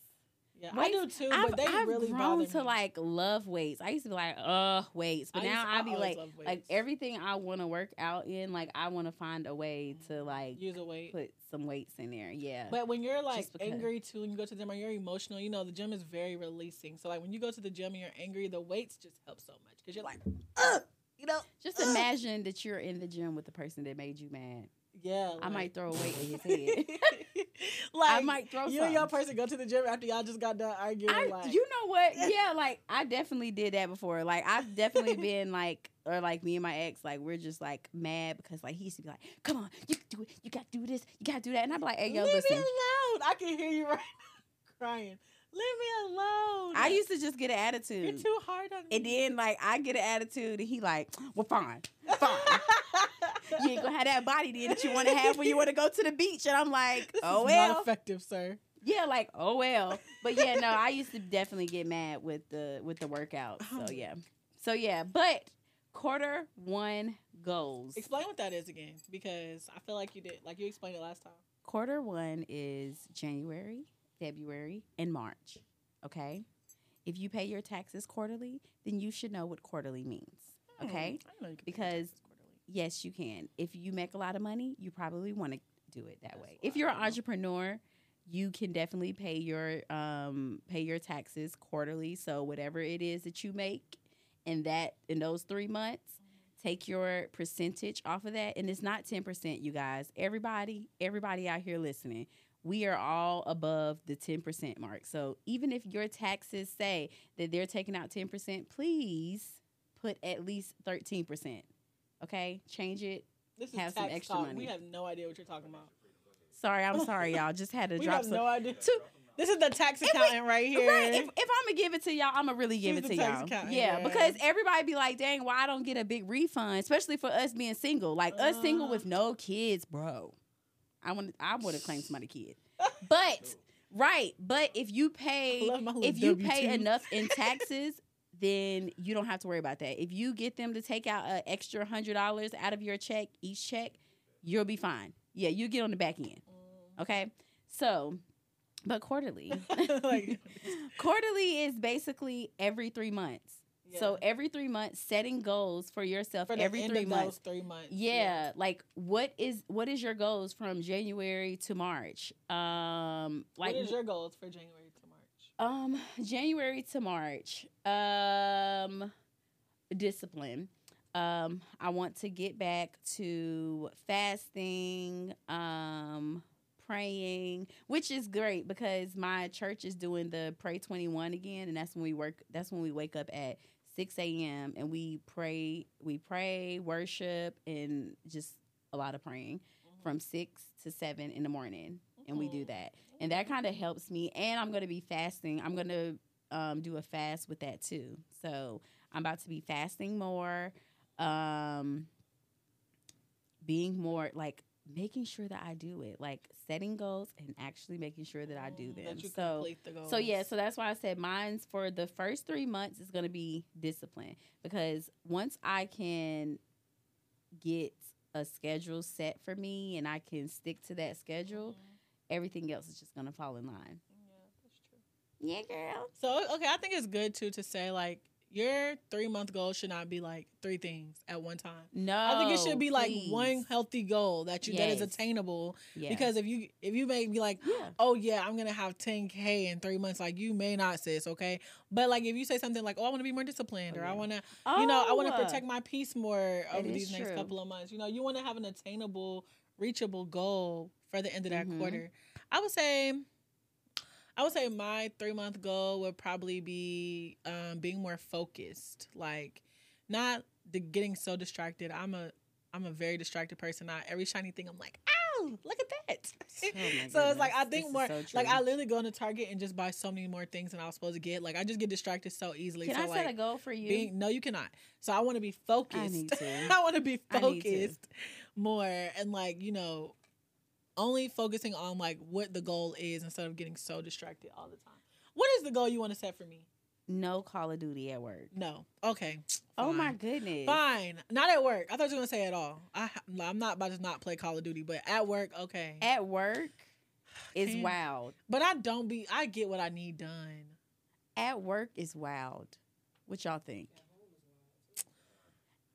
Yeah, I do too, I've, but they I've really grown to me. like love weights. I used to be like, uh, weights, but I now I I be like, like everything I want to work out in, like I want to find a way to like use a weight. put some weights in there. Yeah, But when you're like angry too, and you go to the gym or you're emotional, you know the gym is very releasing. So like when you go to the gym and you're angry, the weights just help so much because you're like, Ugh! you know, just imagine that you're in the gym with the person that made you mad. Yeah. I might throw a weight at his head. like I might throw you and your person go to the gym after y'all just got done arguing. I, like, you know what? Yeah, like I definitely did that before. Like I've definitely been like, or like me and my ex, like we're just like mad because like he used to be like, "Come on, you can do it. You got to do this. You got to do that." And I'm like, "Hey, yo, leave listen." me alone. I can hear you right now crying. Leave me alone. I used to just get an attitude. You're too hard on me. and then like I get an attitude, and he like, "Well, fine, fine. you ain't gonna have that body then that you want to have when you want to go to the beach." And I'm like, This "Oh is not well." effective, sir. Yeah, like oh well. But yeah, no, I used to definitely get mad with the with the workout. Oh. So yeah. So yeah, but quarter one goals. Explain what that is again, because I feel like you did, like you explained it last time. Quarter one is January, February, and March. Okay? If you pay your taxes quarterly, then you should know what quarterly means. Okay? Hmm, I know you could Because- taxes quarterly. Yes, you can. If you make a lot of money, you probably want to do it that way. If you're an entrepreneur, you can definitely pay your um pay your taxes quarterly. So whatever it is that you make in that in those 3 months, take your percentage off of that and it's not 10%, you guys. Everybody, everybody out here listening, we are all above the 10% mark. So even if your taxes say that they're taking out 10%, please put at least 13%. Okay? Change it. This is have some extra talk. money. We have no idea what you're talking about. Sorry, I'm sorry, y'all. Just had to We drop have some. no idea. Two- This is the tax we- accountant right here. Right. If, if I'm gonna give it to y'all, I'm gonna really give She's it to tax y'all. Yeah, yeah. because everybody be like, "Dang, why I don't get a big refund?" Especially for us being single, like us single Uh. with no kids, bro. I want I would have claimed somebody kid, but right, but if you pay I love my little if you pay W-2. enough in taxes. Then you don't have to worry about that. If you get them to take out an extra hundred dollars out of your check each check, you'll be fine. Yeah, you get on the back end. Okay, so, but quarterly, like, quarterly is basically every three months. So every three months, setting goals for yourself for the every three months. three months. Yeah, like what is what is your goals from January to March? Um, like what is your goals for January? Um January to March. Um, discipline. Um, I want to get back to fasting, um, praying, which is great because my church is doing the Pray 21 again, and that's when we work. That's when we wake up at 6 a.m. and we pray. We pray, worship, and just a lot of praying from six to seven in the morning, and we do that, and that kind of helps me. And I'm going to be fasting. I'm going to um, do a fast with that too. So I'm about to be fasting more. Um, being more like making sure that I do it, like setting goals and actually making sure that I do Mm, them. So, the so yeah, so that's why I said mine's for the first three months is going to be discipline because once I can get a schedule set for me and I can stick to that schedule, Mhm. Everything else is just going to fall in line. Yeah, that's true. Yeah, girl. So okay, I think it's good too to say like your three month goal should not be like three things at one time. No, I think it should be like please. one healthy goal that you that is attainable. Yeah. Because if you if you may be like, yeah, oh yeah, I'm gonna have 10k in three months, like you may not, sis. Okay, but like if you say something like, oh, I want to be more disciplined, Oh, or yeah. I want to, you know, I want to Oh, protect my peace more over is these next couple of months. You know, you want to have an attainable, reachable goal for the end of that Mhm. quarter. I would say. I would say my three month goal would probably be um, being more focused, like not the getting so distracted. I'm a I'm a very distracted person. Not every shiny thing I'm like, ow, look at that. Oh so it's like I think this more so like. I literally go into Target and just buy so many more things than I was supposed to get. Like I just get distracted so easily. Can so I like set a goal for you? being no, you cannot. So I want to be focused. to. I want to be I focused more and like you know, only focusing on like what the goal is instead of getting so distracted all the time. What is the goal you want to set for me? no Call of Duty at work. No. Okay. Oh my goodness. Fine. Not at work. I thought you were gonna say at all. I I'm not about to not play Call of Duty, but at work, okay. At work is wild. but I don't be. I get what I need done. At work is wild. What y'all think?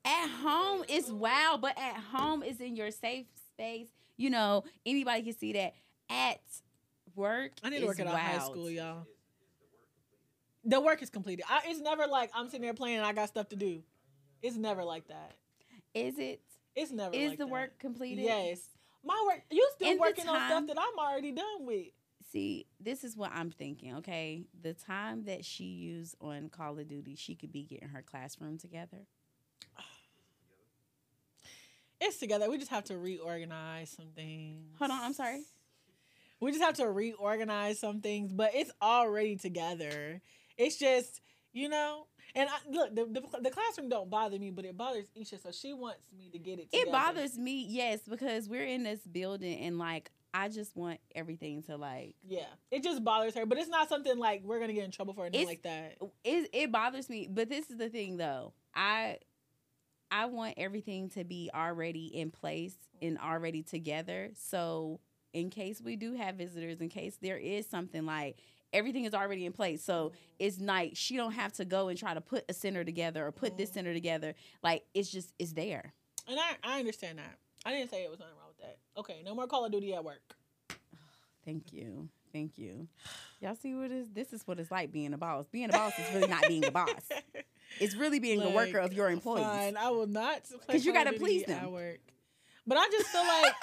At home is wild, but at home is in your safe space. You know, anybody can see that. At work, I need to work at a high school, y'all. The work is completed. I, it's never like I'm sitting there playing and I got stuff to do. It's never like that. Is it? It's never. Is like the that. work completed? Yes. My work. You still the working on stuff that I'm already done with. See, this is what I'm thinking. Okay, the time that she used on Call of Duty, she could be getting her classroom together. It's together. We just have to reorganize some things. Hold on, I'm sorry. We just have to reorganize some things, but it's already together. It's just, you know, and I, look, the, the the classroom don't bother me, but it bothers Esha, so she wants me to get it. Together. It bothers me, yes, because we're in this building and like I just want everything to like Yeah, it just bothers her, but it's not something like we're gonna get in trouble for anything It's- like that. it it bothers me. But this is the thing though. I I want everything to be already in place and already together. So in case we do have visitors, in case there is something like everything is already in place. So it's like she don't have to go and try to put a center together or put this Mhm. center together. Like it's just it's there. And I I understand that. I didn't say it was nothing wrong with that. Okay, no more Call of Duty at work. Thank you. Thank you. Y'all see what is this is what it's like being a boss. Being a boss is really not being a boss. It's really being a worker of your employees. Fine, I will not. because you gotta please them. I work. But I just feel like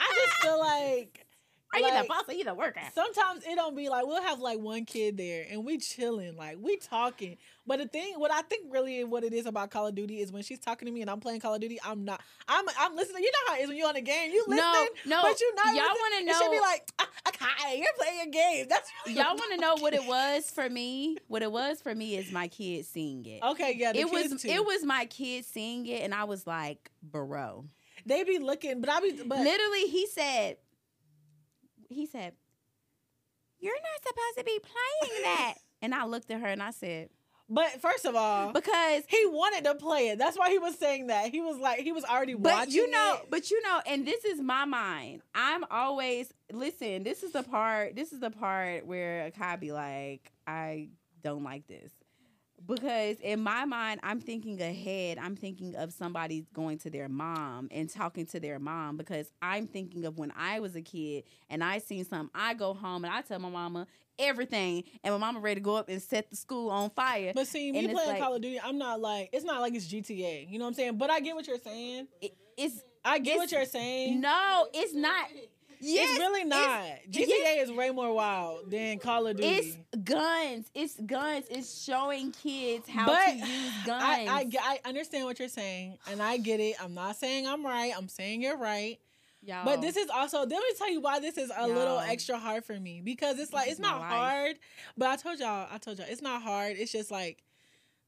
I just feel like Are you the boss or you the worker? Sometimes it don't be like we'll have like one kid there and we chilling, like we talking. But the thing, what I think really what it is about Call of Duty is when she's talking to me and I'm playing Call of Duty, I'm not. I'm I'm listening. You know how it is when you're on a game, you listening, No, no. but you not. y'all want to and she'll be like, ah, okay, you're playing a game. That's y'all want to know what it was for me? What it was for me is my kids seeing it. okay. Yeah, the it was too. it was my kids seeing it, and I was like, bro. They be looking, but I be but Literally, he said, he said, "You're not supposed to be playing that." and I looked at her and I said, but first of all, "Because." he wanted to play it. That's why he was saying that. He was like he was already But watching. you know, it. but you know, and this is my mind. I'm always listen. This is the part. This is the part where Cai be like, I don't like this because in my mind, I'm thinking ahead. I'm thinking of somebody going to their mom and talking to their mom because I'm thinking of when I was a kid and I seen something. I go home and I tell my mama everything, and my mama ready to go up and set the school on fire. But see, me it's playing like- Call of Duty, I'm not like it's not like it's GTA. You know what I'm saying? But I get what you're saying. It- it's I get what you're saying. no, it's not. Yes, it's really not. GTA yes. is way more wild than Call of Duty. It's guns. It's guns. It's showing kids how But to use guns. I, I, I understand what you're saying, and I get it. I'm not saying I'm right. I'm saying you're right. Y'all. But this is also let me tell you why this is a little extra hard for me because it's like This it's not life. hard. But I told y'all, I told y'all, it's not hard. It's just like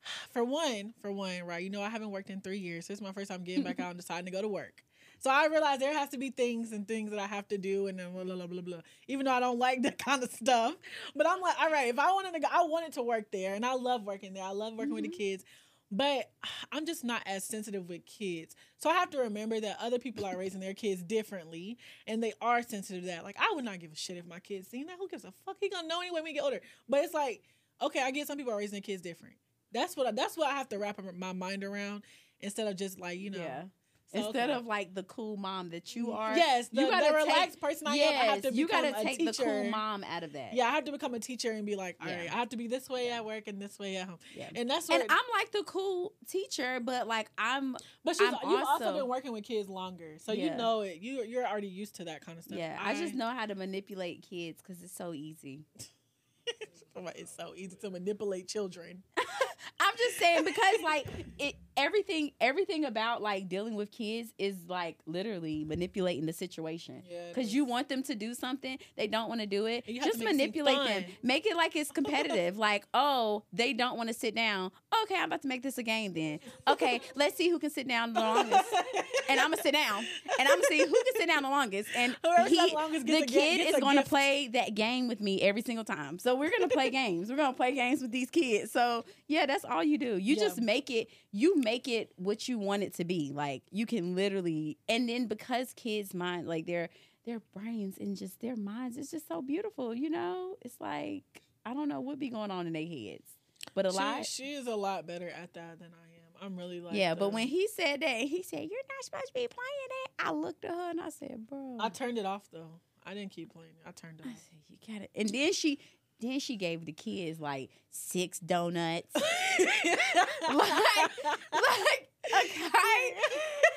for one, for one, right? You know, I haven't worked in three years. So it's my first time getting back out and deciding to go to work. So I realized there has to be things and things that I have to do and then blah blah blah blah blah. Even though I don't like that kind of stuff. But I'm like, all right, if I wanted to go, I wanted to work there and I love working there. I love working with the mm-hmm. kids. But I'm just not as sensitive with kids. So I have to remember that other people are raising their kids differently and they are sensitive to that. Like I would not give a shit if my kids seen that. Who gives a fuck? He gonna know anyway when we get older. But it's like, okay, I get some people are raising their kids different. That's what I, that's what I have to wrap my mind around instead of just like, you know. yeah. So, Instead okay. of like the cool mom that you are. Yes, the, you gotta the take- relaxed person I am, I have to you gotta a take the cool mom out of that. Yeah, I have to become a teacher and be like, all right, Yeah. I have to be this way at work and this way at home. Yeah. And that's And where I'm like the cool teacher, but like I'm But she's, I'm you've also, also- been working with kids longer, so you know it. You you're already used to that kind of stuff. yeah, I, just know how to manipulate kids because it's so easy. it's so easy to manipulate children. I'm just saying because like it everything everything about like dealing with kids is like literally manipulating the situation. Yeah, Cause is. you want them to do something, they don't want to do it. Just to make it seem manipulate them. Make it like it's competitive. like, oh, they don't want to sit down. Okay, I'm about to make this a game then. Okay, let's see who can sit down the longest. And I'm gonna sit down, and I'm gonna see who can sit down the longest. And he, longest the gets a gi- kid is going to gift. play that game with me every single time. So we're gonna play games. We're gonna play games with these kids. So yeah, that's all you do. You Yeah. just make it. You make it what you want it to be. Like you can literally, and then because kids' mind, like their their brains and just their minds, it's just so beautiful. You know, it's like I don't know what be going on in their heads, but a lot. She, she is a lot better at that than I am. I'm really like yeah, the- but when he said that, he said, "You're not supposed to be playing that." I looked at her and I said, "Bro, I turned it off though. I didn't keep playing. I turned it I off. said, you got it. And then she, then she gave the kids like six donuts, like, like okay.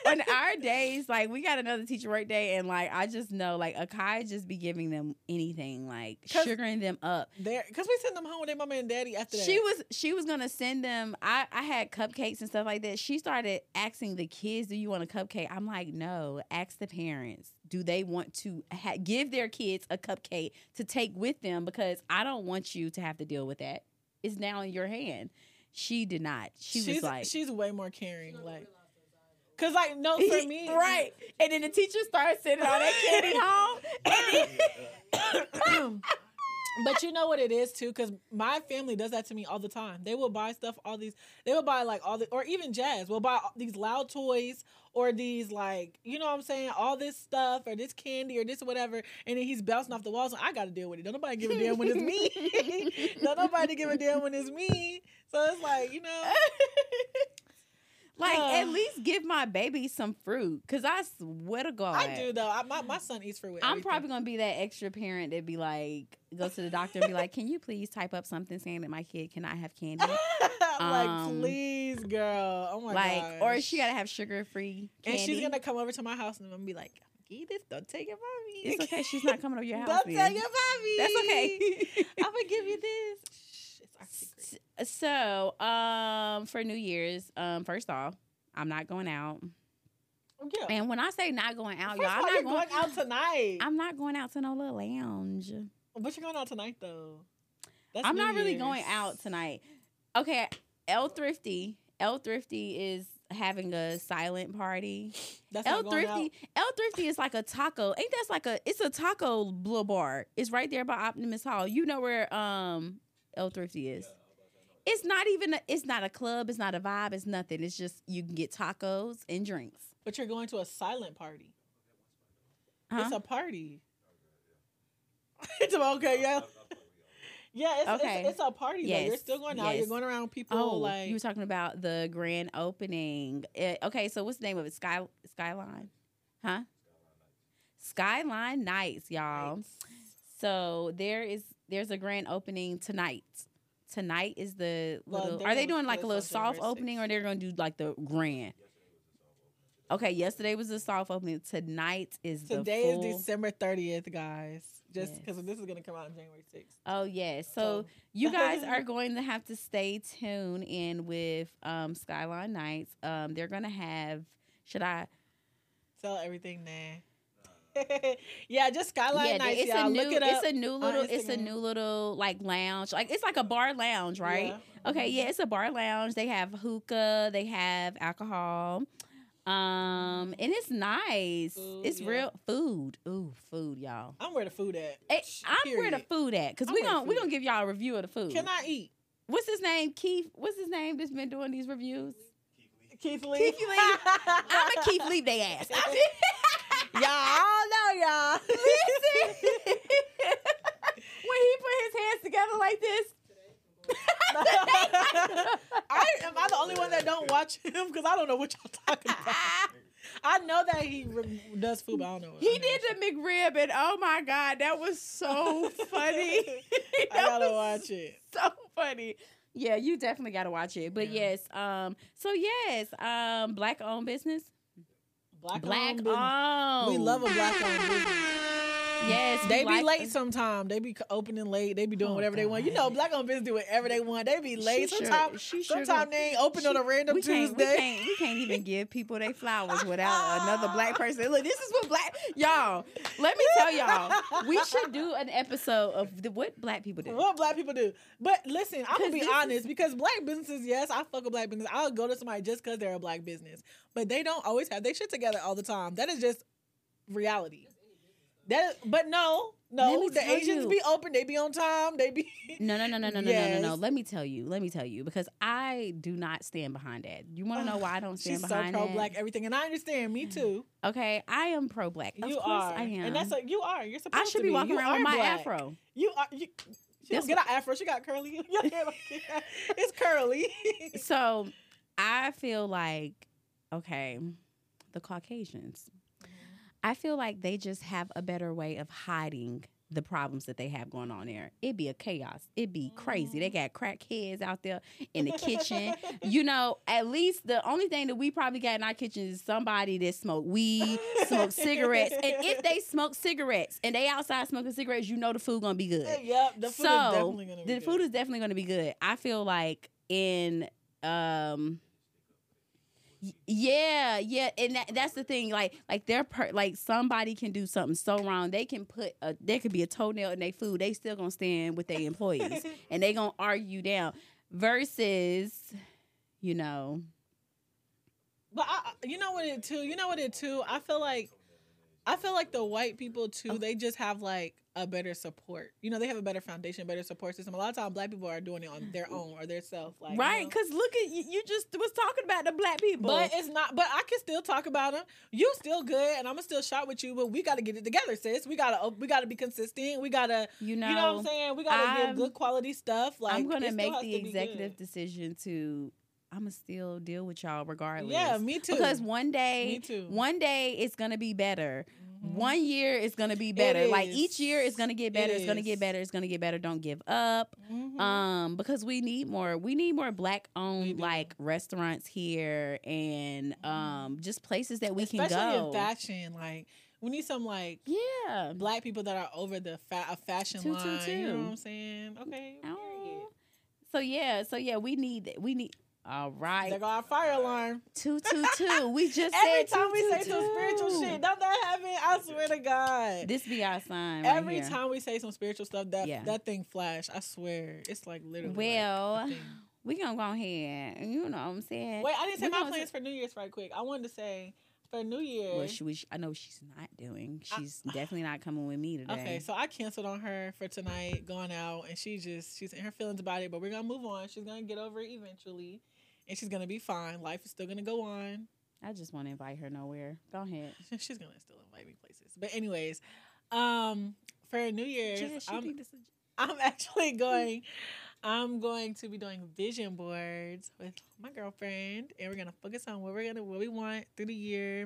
On our days, like we got another teacher work day, and like I just know, like Akai just be giving them anything, like sugaring them up. there, because we send them home with their mama and daddy after that. She was she was gonna send them. I I had cupcakes and stuff like that. She started asking the kids, "Do you want a cupcake?" I'm like, "No." Ask the parents. Do they want to ha- give their kids a cupcake to take with them? Because I don't want you to have to deal with that. It's now in your hand. She did not. She she's was like, she's way more caring. Like, cause like no for me, right. And then the teacher starts sending all that candy home. But you know what it is too, because my family does that to me all the time. They will buy stuff, all these. They will buy like all the, or even Jazz will buy these loud toys or these like, you know what I'm saying, all this stuff or this candy or this whatever, and then he's bouncing off the walls. And I got to deal with it. Don't nobody give a damn when it's me. Don't nobody give a damn when it's me. So it's like you know, like, Uh. at least give my baby some fruit. Cause I swear to God. I do though. I, my my son eats fruit. With I'm probably gonna be that extra parent that be like, go to the doctor and be like, "Can you please type up something saying that my kid cannot have candy?" Like, Um, please, girl. Oh my like, god. or she gotta have sugar free And she's gonna come over to my house and I'm gonna be like, "Eat this. Don't take it from me. It's okay. She's not coming over your house. Don't then. take it from me. That's okay. I'm gonna give you this. Shh, it's our secret. S- so, um, for New Year's, um, first off, I'm not going out. Yeah. And when I say not going out, First y'all i'm not going. going out tonight. I'm not going out to no little lounge. but you're going out tonight though. That's I'm New not really going out tonight. Okay, L Thrifty. L Thrifty is having a silent party. That's L not going out. Thrifty. L Thrifty is like a taco. Ain't that's like a? It's a taco blue bar. It's right there by Optimus Hall. You know where um L Thrifty is. It's not even. A, it's not a club. It's not a vibe. It's nothing. It's just you can get tacos and drinks. But you're going to a silent party. Huh? It's a party. it's okay, yeah. Yeah, it's, Okay. it's, it's a party. though. You're still going out. You're going around people Oh, like you were talking about the grand opening. Eh, okay, so what's the name of it? Sky Skyline, huh? Skyline Nights, y'all. So there is there's a grand opening tonight. Tonight is the Well, little. they're they doing like a little soft opening, or they're gonna do like the grand? Okay, yesterday was the soft opening. Tonight is Today the full. is December 30th, guys. Just Yes. because this is going to come out on January 6th. Oh yes. So So- you guys are going to have to stay tuned in with um Skyline Nights. Um they're gonna have should I Sell everything now. yeah, just Skyline yeah, Nights, it's y'all. a new Look it it's a new little it's a new little like lounge. Like it's like a bar lounge, right? Yeah. Okay, mm-hmm. yeah, it's a bar lounge. They have hookah, they have alcohol. Um mm-hmm. and it's nice. Food, it's yeah. real food. Ooh, food, y'all. I'm where the food at. Hey, I'm where the food at because we gonna we gonna give y'all a review of the food. Can I eat? What's his name? Keith. What's his name that's been doing these reviews? Keith Lee. Keith Lee. I'm a Keith Lee they ass. y'all, I don't know, y'all. Listen. when he put his hands together like this. I am I the only one that don't watch him because I don't know what y'all talking about. I know that he re- does food, but I don't know. he did the McRib, and oh my god, that was so funny. I gotta watch it. So funny. Yeah, you definitely gotta watch it. But Yeah. yes, um, so yes, um, black owned business. Black, Black owned owned. We love a black owned business. Yes, They we be like- late sometime. They be opening late. They be doing Oh, whatever they want. You know, black owned business do whatever they want. They be late. She sure- Sometimes, she sure sometimes they ain't open on a random we can't, Tuesday. We can't, we can't even give people their flowers without another black person. Look, this is what black y'all. Let me tell y'all, we should do an episode of the, what black people do. What black people do. But listen, I'm gonna be this is- honest because black businesses, yes, I fuck a black business. I'll go to somebody just because they're a black business. But they don't always have their shit together all the time. That is just reality. That, but no, no, the Asians you. be open. They be on time. They be no, no, no, no, no, yes. no, no, no. Let me tell you. Let me tell you because I do not stand behind that. You want to know why I don't stand She's behind? She's so pro black everything, and I understand. Me mm. too. Okay, I am pro black. You are. I am, and that's like you are. You're supposed. I should be, be, walking you around with my black. afro. You are. You, she don't get an afro. She got curly. It's curly. so I feel like okay, the Caucasians I feel like they just have a better way of hiding the problems that they have going on there. It'd be a chaos. It'd be crazy. They got crackheads out there in the kitchen. you know, at least the only thing that we probably got in our kitchen is somebody that smoke weed, smoke cigarettes. And if they smoke cigarettes and they outside smoking cigarettes, you know the food gonna be good yep, the food so is definitely gonna be the good. food is definitely going to be good. I feel like in um yeah yeah and that, that's the thing like like they're per, like somebody can do something so wrong they can put a there could be a toenail in their food they still gonna stand with their employees and they gonna argue down versus you know But I, you know what it too. You know what it too. I feel like, I feel like the white people too. They just have like a better support. You know, they have a better foundation, better support system. A lot of times, black people are doing it on their mm. own or their self. Like you right know. because look at you, you just was talking about the black people But it's not. But I can still talk about them. You still good, and I'm gonna still shot with you. But we got to get it together, sis. We gotta. We gotta be consistent. We gotta. you know, You know what I'm saying? We gotta I'm- give good quality stuff. Like i'm gonna make the be good. executive decision to i'm gonna still deal with y'all regardless Yeah, me too. Because one day, Me too. one day it's gonna be better. Mhm. One year is gonna be better. Like each year is gonna get better. It it's gonna get better. It's gonna get better. Don't give up. Mhm. Um, because we need more. We need more black owned like restaurants here and um just places that we Especially can go. in fashion, like we need some like yeah. black people that are over the fa- a fashion Two, two, line. You know what I'm saying? Okay. Oh. So yeah. So yeah. We need. We need. All There right. go our fire alarm. Two two two. We just Every time two, we two, say some spiritual shit, don't that happen? I swear to God. This be our sign. right Every here. time we say some spiritual stuff, that Yeah. that thing flash. I swear, it's like literally. Well, thing. we gonna go ahead. You know what I'm saying? wait, I didn't say we my plans for New Year's right quick. I wanted to say for New Year's. Well, she, I know she's not doing. I- She's definitely not coming with me today. Okay, so I canceled on her for tonight, going out, and she just she's in her feelings about it. But we're gonna move on. She's gonna get over it eventually, and she's gonna be fine. Life is still gonna go on. I just want to invite her nowhere. Go ahead. She's gonna still invite me places. But anyways, um, for New Year's, I'm, is- I'm actually going. I'm going to be doing vision boards with my girlfriend, and we're gonna focus on what we're gonna what we want through the year.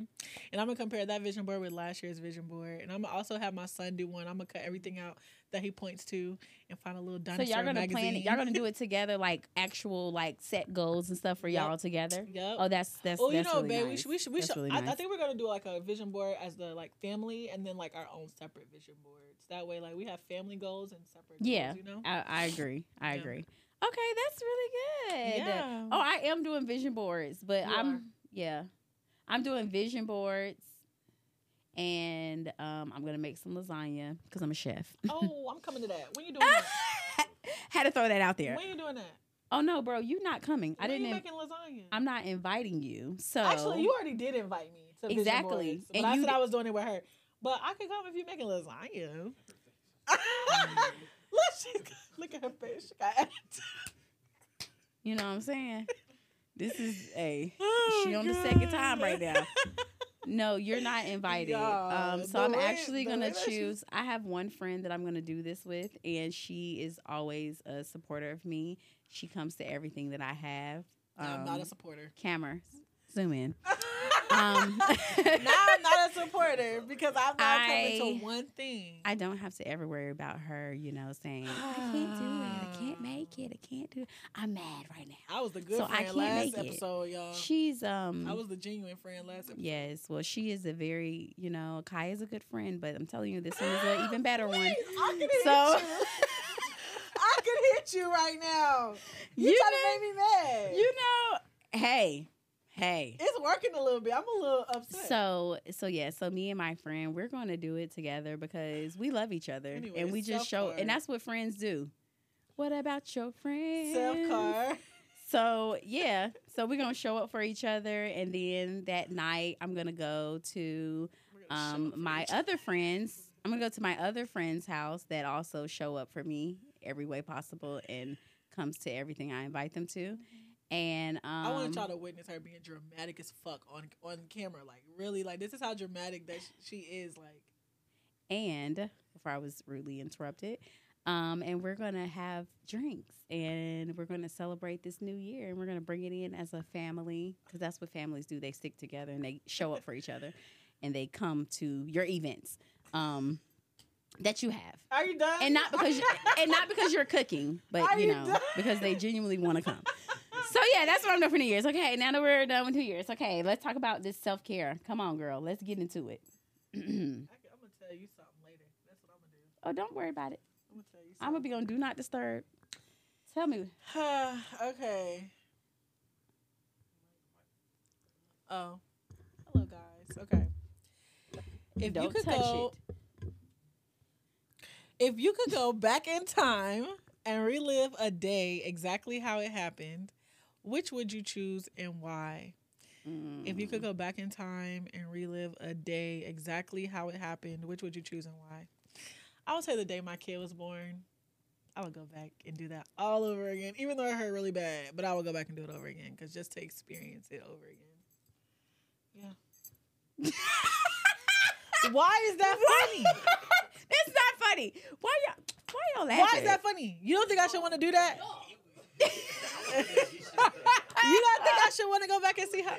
And I'm gonna compare that vision board with last year's vision board. And I'm gonna also have my son do one. I'm gonna cut everything out that he points to and find a little So y'all gonna magazine. plan it. Y'all gonna do it together, like actual like set goals and stuff for Yep. y'all together. Yep. Oh, that's that's. Oh, you that's know, really babe, we should, we should, we should really I, I think we're gonna do like a vision board as the like family, and then like our own separate vision boards. That way, like we have family goals and separate. Yeah, goals, you know. I, I agree. I Yeah. agree. Okay, that's really good. Yeah. Oh, I am doing vision boards, but You I'm are. yeah, I'm doing vision boards, and um, I'm gonna make some lasagna because I'm a chef. Oh, I'm coming to that. When you doing that? Had to throw that out there. When you doing that? Oh no, bro, you not coming. I didn't. Making lasagna? I'm not inviting you. So Actually, you already did invite me to vision Exactly. boards, but And I you said I was doing it with her. But I could come if you making lasagna. look, she, look at her face. She got attitude. you know what I'm saying. This is a Oh, she on the second time right now. No, you're not invited. Yeah, um, so I'm way- actually gonna way that she's- choose. I have one friend that I'm gonna do this with, and she is always a supporter of me. She comes to everything that I have. I'm not a Um, supporter. camera, zoom in. Um, now I'm not a supporter because I'm not I- coming to one thing. I don't have to ever worry about her, you know, saying I can't do it, I can't make it, I can't do it. I'm mad right now. I was the good So I friend can't last make it. episode, y'all. She's um I was the genuine friend last episode. Yes, well, she is a very, you know, Cai is a good friend, but I'm telling you, this one is an even better one. I can hit So- you. I can hit you right now. You, You trying know- to make me mad. You know, hey, hey. it's working a little bit. I'm a little upset. So, so yeah, so me and my friend, we're going to do it together because we love each other, Anyway, and we just show, and that's what friends do. What about your friends? self car. So yeah, so we're gonna show up for each other, and then that night I'm gonna go to um, my other friends. I'm gonna go to my other friend's house that also show up for me every way possible and comes to everything I invite them to. And um, I want y'all to witness her being dramatic as fuck on on camera. Like really, like this is how dramatic that sh- she is. Like and before I was rudely interrupted, um, and we're gonna have drinks and we're gonna celebrate this new year and we're gonna bring it in as a family because that's what families do. They stick together and they show up for each other, and they come to your events um, that you have. are you done? and not because you, and not because you're cooking, but Are you you know done? because they genuinely want to come. So yeah, that's what I'm doing for New Year's. Okay, now that we're done with New Year's, okay, let's talk about this self care. Come on, girl, let's get into it. I can, I'm gonna tell you something later. That's what I'm gonna do. oh, don't worry about it. I'm gonna tell you. I'm gonna be on Do Not Disturb. Tell me, something. okay. Oh, hello guys. Okay. If don't you could touch go, it. if you could go back in time and relive a day exactly how it happened, which would you choose and why? If you could Mm. go back in time and relive a day exactly how it happened, which would you choose and why? I would say the day my kid was born. I would go back and do that all over again, even though it hurt really bad. But I would go back and do it over again because just to experience it over again. Yeah. Why is that funny? It's not funny. Why y'all? Why y'all laughing? Why is that funny? You don't think I should want to do that? you don't think I should want to go back and see how?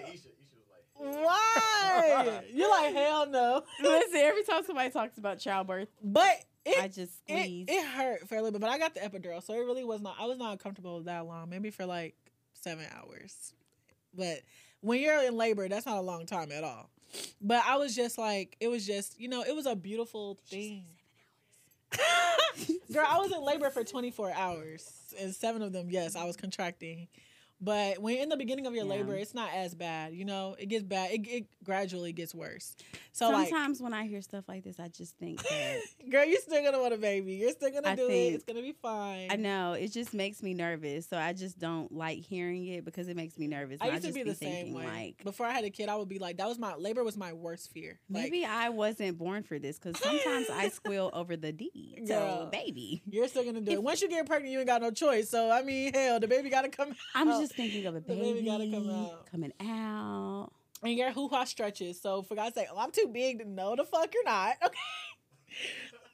Why? You're like hell no. Listen, every time somebody talks about childbirth, But it I just it, it hurt for a little bit, but I got the epidural, so it really was not. I was not comfortable that long, maybe for like seven hours. But when you're in labor, that's not a long time at all. But I was just like, it was just, you know, it was a beautiful thing. Girl, I was in labor for 24 hours, and seven of them, yes, I was contracting. But when in the beginning of your Yeah. labor, it's not as bad. You know, it gets bad. It, it gradually gets worse. So like, Sometimes when I hear stuff like this, I just think that girl, you're still gonna want a baby. You're still gonna I do it. It's gonna be fine. I know it just makes me nervous. So I just don't like hearing it because it makes me nervous. I used to just be the thinking, same way. Like Before I had a kid, I would be like, that was my labor was my worst fear. Like, maybe I wasn't born for this because sometimes I squeal over the D. So Girl. baby, you're still gonna do it. Once you get pregnant, you ain't got no choice. So I mean, hell, the baby gotta come. I'm out. Just thinking of a baby, baby gotta come out. coming out. and your hoo ha stretches. So for God's sake, oh, I'm too big to know the fuck you're not. Okay.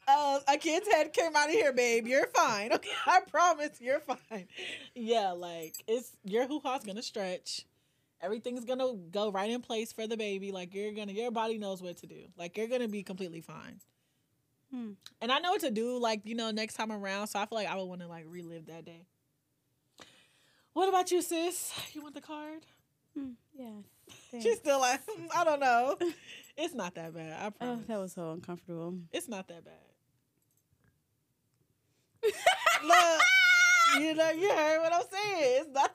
uh, a kid's head came out of here, babe. You're fine. Okay, I promise you're fine. Yeah, like it's your hoo ha's gonna stretch. Everything's gonna go right in place for the baby. Like you're gonna, your body knows what to do. Like you're gonna be completely fine. Hmm. And I know what to do. Like you know, next time around. So I feel like I would want to like relive that day. What about you, sis? You want the card? Hmm, yeah. She's still like, "Hmm, I don't know. It's not that bad. I Oh, promise. that was so uncomfortable. It's not that bad. Look, you know, you heard what I'm saying. It's not.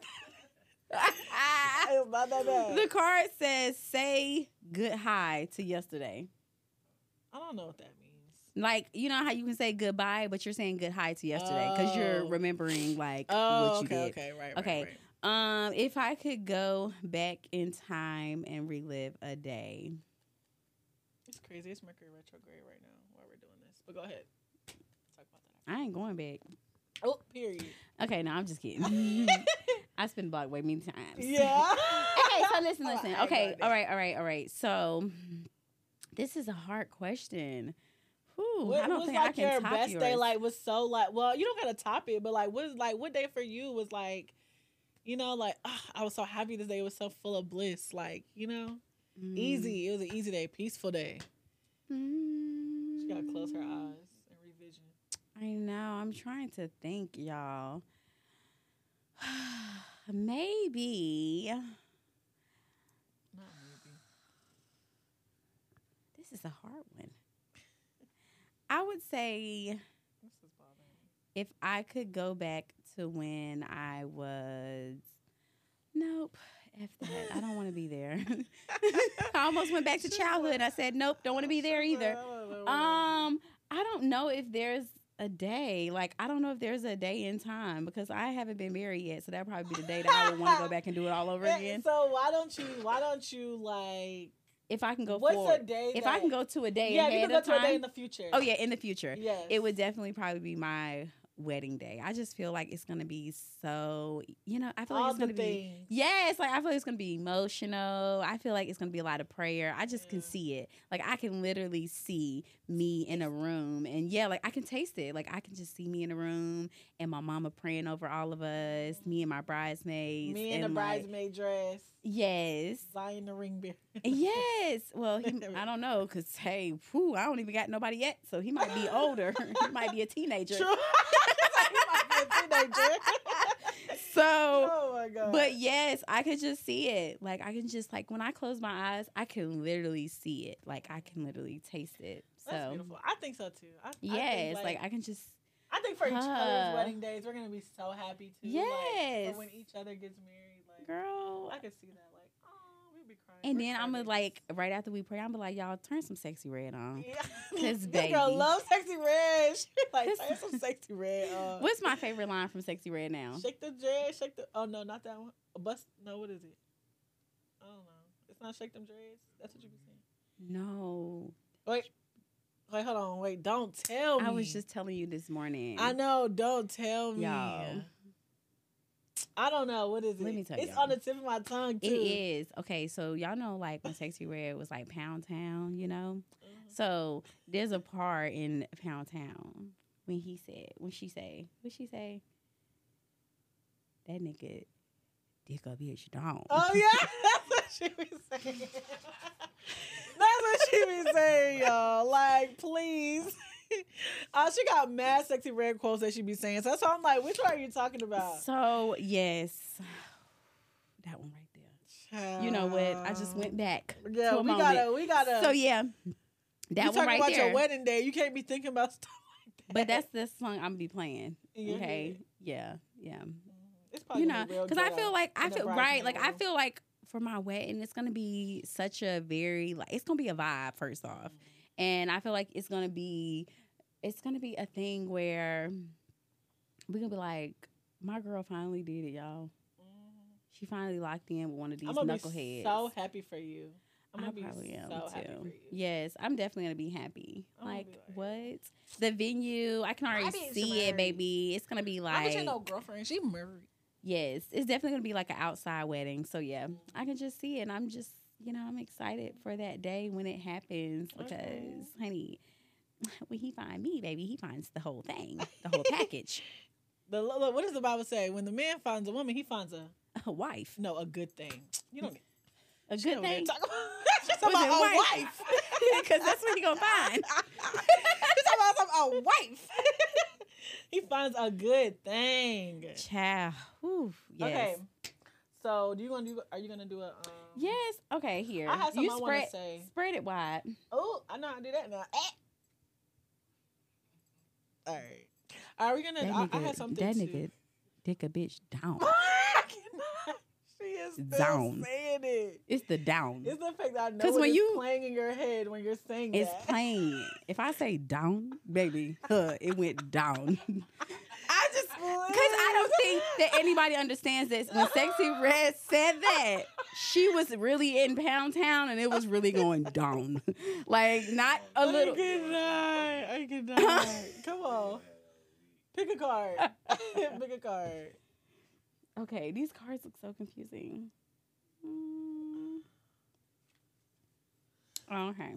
It's not that bad. the card says, "Say good hi to yesterday." I don't know what that means. Like you know how you can say goodbye, but you're saying good hi to yesterday because you're Oh. remembering like Oh, what you okay, did. okay, right, right, Okay. right. Um, if I could go back in time and relive a day, It's crazy. It's Mercury retrograde right now while we're doing this. But go ahead. Talk about that. I ain't going back. Oh, period. Okay, no, I'm just kidding. I spent block way many times. Yeah. okay, so listen, Oh, listen. Ain't Okay, all right, all right, all right. So this is a hard question. Whew, What I don't was think like I can your top best yours. day? Like was so like. Well, you don't gotta top it, but like, what is like what day for you was like. You know, like ah, I was so happy this day. It was so full of bliss. Like you know, Mm. easy. It was an easy day, peaceful day. Mm. She gotta close her eyes and revision. I know. I'm trying to think, y'all. Maybe Not maybe. this is a hard one. I would say if I could go back to when I was, nope, f that. I don't want to be there. I almost went back to childhood. I said, nope, don't want to be there either. Um, I don't know if there's a day. Like, I don't know if there's a day in time because I haven't been married yet. So that'd probably be the day that I would want to go back and do it all over again. So why don't you? Why don't you like? If I can go what's forward. a day? if I can go to a day yeah, you can go to a day in the future. oh yeah, in the future. yes. It would definitely probably be my wedding day. I just feel like it's gonna be so you know, I feel like it's gonna be things. Yes, like I feel like it's gonna be emotional. I feel like it's gonna be a lot of prayer. I just can see it. Like I can literally see me in a room, and yeah, like I can taste it. Like I can just see me in a room, and my mama praying over all of us, me and my bridesmaids, Me in the like, bridesmaid dress, yes, Zion the ring bearer. yes. Well, he, I don't know, cause hey, whew, I don't even got nobody yet, so he might be older. he might be a teenager. True. You be a teenager. So. oh my god. But yes, I could just see it. Like I can just like when I close my eyes, I can literally see it. Like I can literally taste it. So that's beautiful. I think so too. I, I yes, think, like, I can just I think for each Huh. other's wedding days, we're gonna be so happy too. like, Yes. for when each other gets married, like girl. I could see that. Like, oh, we'd be crying. And We're then I'm gonna like right after we pray, I'm gonna like y'all turn some sexy red on. Yeah. 'Cause, this girl baby. loves sexy red. She like turn some sexy red. on. What's my favorite line from Sexy Red now? Shake the dreads, shake the. Oh no, not that one. Bust. No, what is it? I don't know. It's not shake them dreads. That's what you be saying. No, Wait, wait, hold on. Wait, don't tell me. I was just telling you this morning. I know. Don't tell me. Y'all. I don't know. What is it? Let me tell It's y'all. on the tip of my tongue too. It is okay. So y'all know like when Sexy Red was like Pound Town, you know. Mhm. So there's a part in Pound Town when he said, when she say, what she say? That nigga dick up bitch don't. Oh yeah, that's what she be saying. that's what she be saying, y'all. Like, please. Uh, she got mad sexy red quotes that she be saying. So that's why I'm like, which one are you talking about? So yes, that one right there. You know what? I just went back Yeah, we moment. gotta, we gotta. So yeah, you that one talking right about there. your wedding day. You can't be thinking about stuff like that. But that's the song I'm gonna be playing. Okay, yeah, yeah. It's probably you know, because I feel like I feel right. Like I feel like for my wedding, it's gonna be such a very like it's gonna be a vibe first off, Mm-hmm. And I feel like it's gonna be it's gonna be a thing where we're gonna be like, my girl finally did it, y'all. She finally locked in with one of these I'm knuckleheads. so happy for you. I'm gonna be probably am so happy too. for you. Yes, I'm definitely gonna be happy. I'm Like, be like- what? The venue, I can already see it, baby. It's gonna be like I like bet you no girlfriend. She married. Yes, it's definitely gonna be like an outside wedding. So yeah, Mhm. I can just see it. And I'm just, you know, I'm excited for that day when it happens because, Okay. honey, when he find me, baby, he finds the whole thing, the whole package. The, look, what does the Bible say? When the man finds a woman, he finds a A wife, no a good thing. You don't. a good thing, Talk about, she's talking about a wife? because that's what he gonna find. She's talking about a wife. he finds a good thing. Child, Whew, yes. Okay. So, do you gonna do? Are you gonna do a? Um, Yes. Okay. Here. I have something you I spread say. spread it wide. Oh, I know how to do that now. Eh. All right. Are we gonna? That I, nigga, I had something. that to, nigga, dick a bitch down. I cannot. She is still Down. saying it. It's the down. It's the fact that I know 'Cause when you- playing in your head when you're saying It's that. plain. If I say down, baby, huh, it went down. I just Because I don't think that anybody understands this. When Sexy Red said that, she was really in Pound Town and it was really going down. like, not a little. I cannot. I cannot. Come on. Pick a card. Pick a card. Okay, these cards look so confusing. Mm. Okay.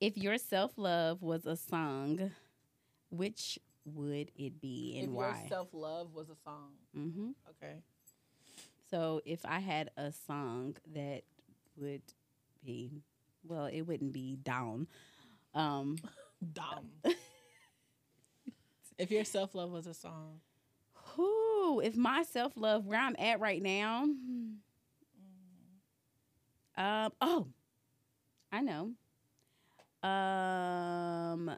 If your self love was a song, which would it be and if why? your self love was a song. Mm-hmm. Okay. So if I had a song that would be, well, it wouldn't be down. Um, Dumb. if your self love was a song. whew, if my self love, where I'm at right now, um, oh, I know. Um,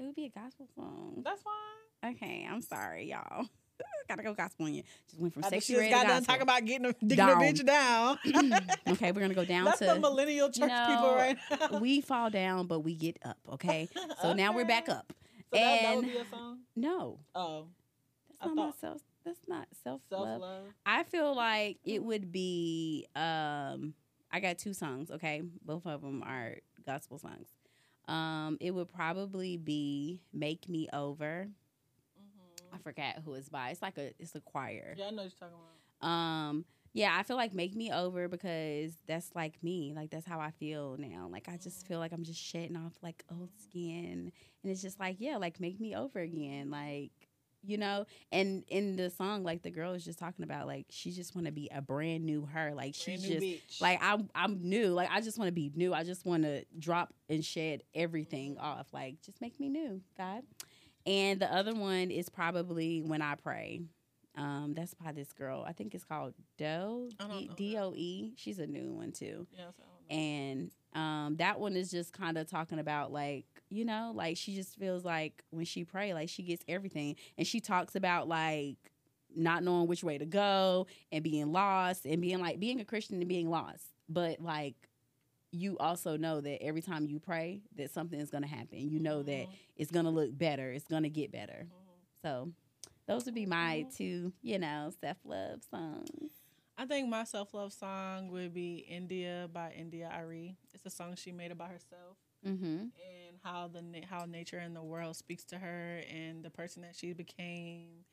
it would be a gospel song. That's fine. Okay, I'm sorry, y'all. Gotta go gospel on you. Just went from After sexy red just to got done gospel. talking about getting a, digging Down. a bitch down. okay, we're gonna go down That's to the millennial church people know, right now. we fall down, but we get up. Okay, so now we're back up. So that, that would And- be a song. No, Oh, that's I not my thought- self. That's not self self love. love. I feel like it would be. Um, I got two songs. Okay, both of them are gospel songs. Um, it would probably be "Make Me Over." I forgot who it's by. It's like a it's a choir. Yeah, I know what you're talking about. Um, yeah, I feel like make me over because that's like me. Like that's how I feel now. Like I just feel like I'm just shedding off like old skin, and it's just like yeah, like make me over again. Like you know, and in the song, like the girl is just talking about like she just want to be a brand new her. Like she's just bitch. like I'm I'm new. Like I just want to be new. I just want to drop and shed everything off. Like just make me new, God. And the other one is probably when I pray. Um, that's by this girl. I think it's called Doe I don't know D O E. She's a new one too. Yes, I don't know. And um, that one is just kind of talking about like you know like she just feels like when she pray like she gets everything. And she talks about like not knowing which way to go and being lost and being like being a Christian and being lost. But like you also know that every time you pray that something is going to happen. You know that Mhm, it's going to look better. It's going to get better. Mhm. so those would be my Mhm. two you know self-love songs I think my self love song would be India by India Arie. It's a song she made about herself mm-hmm and how the how nature and the world speaks to her and the person that she became.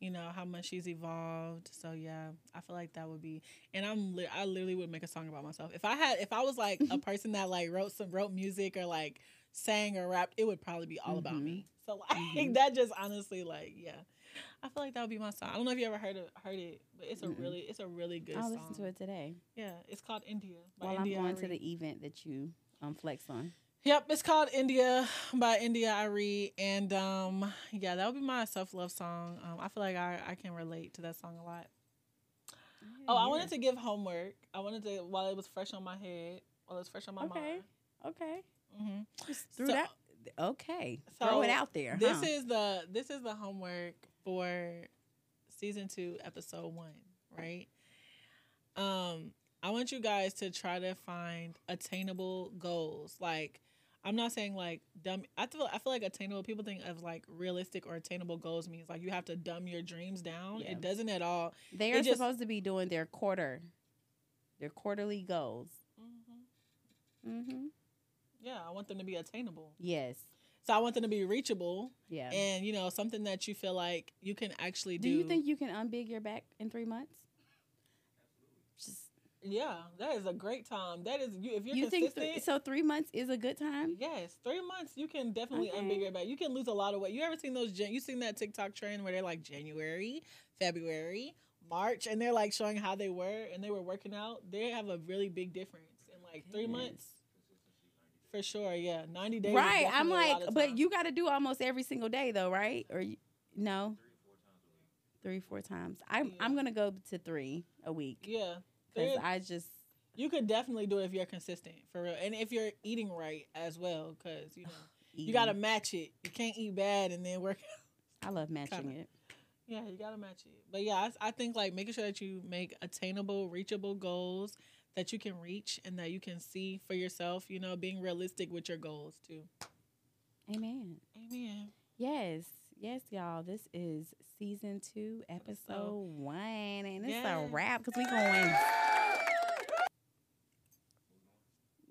You know how much she's evolved. So yeah, I feel like that would be. And I'm li- I literally would make a song about myself if I had if I was like a person that like wrote some wrote music or like sang or rapped. It would probably be all about Mhm. me. So like Mhm. that just honestly like yeah. I feel like that would be my song. I don't know if you ever heard it, heard it, but it's a Mm-mm. really, it's a really good song. i'll song. listen to it today Yeah, it's called India by while India i'm going to the event that you um flex on Yep, it's called India by India Arie, and um, yeah, that would be my self love song. Um, I feel like I, I can relate to that song a lot. Oh, I wanted to give homework. I wanted to while it was fresh on my head, while it was fresh on my Okay. mind. okay hmm just threw So- that okay so throw it out there This huh? is the this is the homework for season two, episode one, right? Um, I want you guys to try to find attainable goals. Like, I'm not saying like dumb. I feel I feel like attainable. People think of like realistic or attainable goals means like you have to dumb your dreams down. Yeah. It doesn't at all. they it are just- supposed to be doing their quarter their quarterly goals mm-hmm. Yeah, I want them to be attainable. yes So I want them to be reachable, yeah and you know something that you feel like you can actually do. do you think you can unbig your back in three months just Yeah, that is a great time. That is you if you're you think consistent. th- so? Three months is a good time. Yes, three months you can definitely Okay. unbig your back. You can lose a lot of weight. You ever seen those? You seen that TikTok trend where they're like January, February, March, and they're like showing how they were and they were working out. They have a really big difference in like three months. For sure, yeah, ninety days. Right. I'm definitely a lot like, but you got to do almost every single day though, right? Or you, no? Three, four times. I'm Yeah. I'm gonna go to three a week yeah, because I just you could definitely do it if you're consistent for real, and if you're eating right as well, because you know you got to match it. You can't eat bad and then work. I love matching kinda. it. Yeah, you gotta match it. But yeah, I, I think like making sure that you make attainable, reachable goals that you can reach and that you can see for yourself. You know, being realistic with your goals too. Amen. Amen. Yes, yes, y'all. This is season two, episode one, and it's a wrap because we going.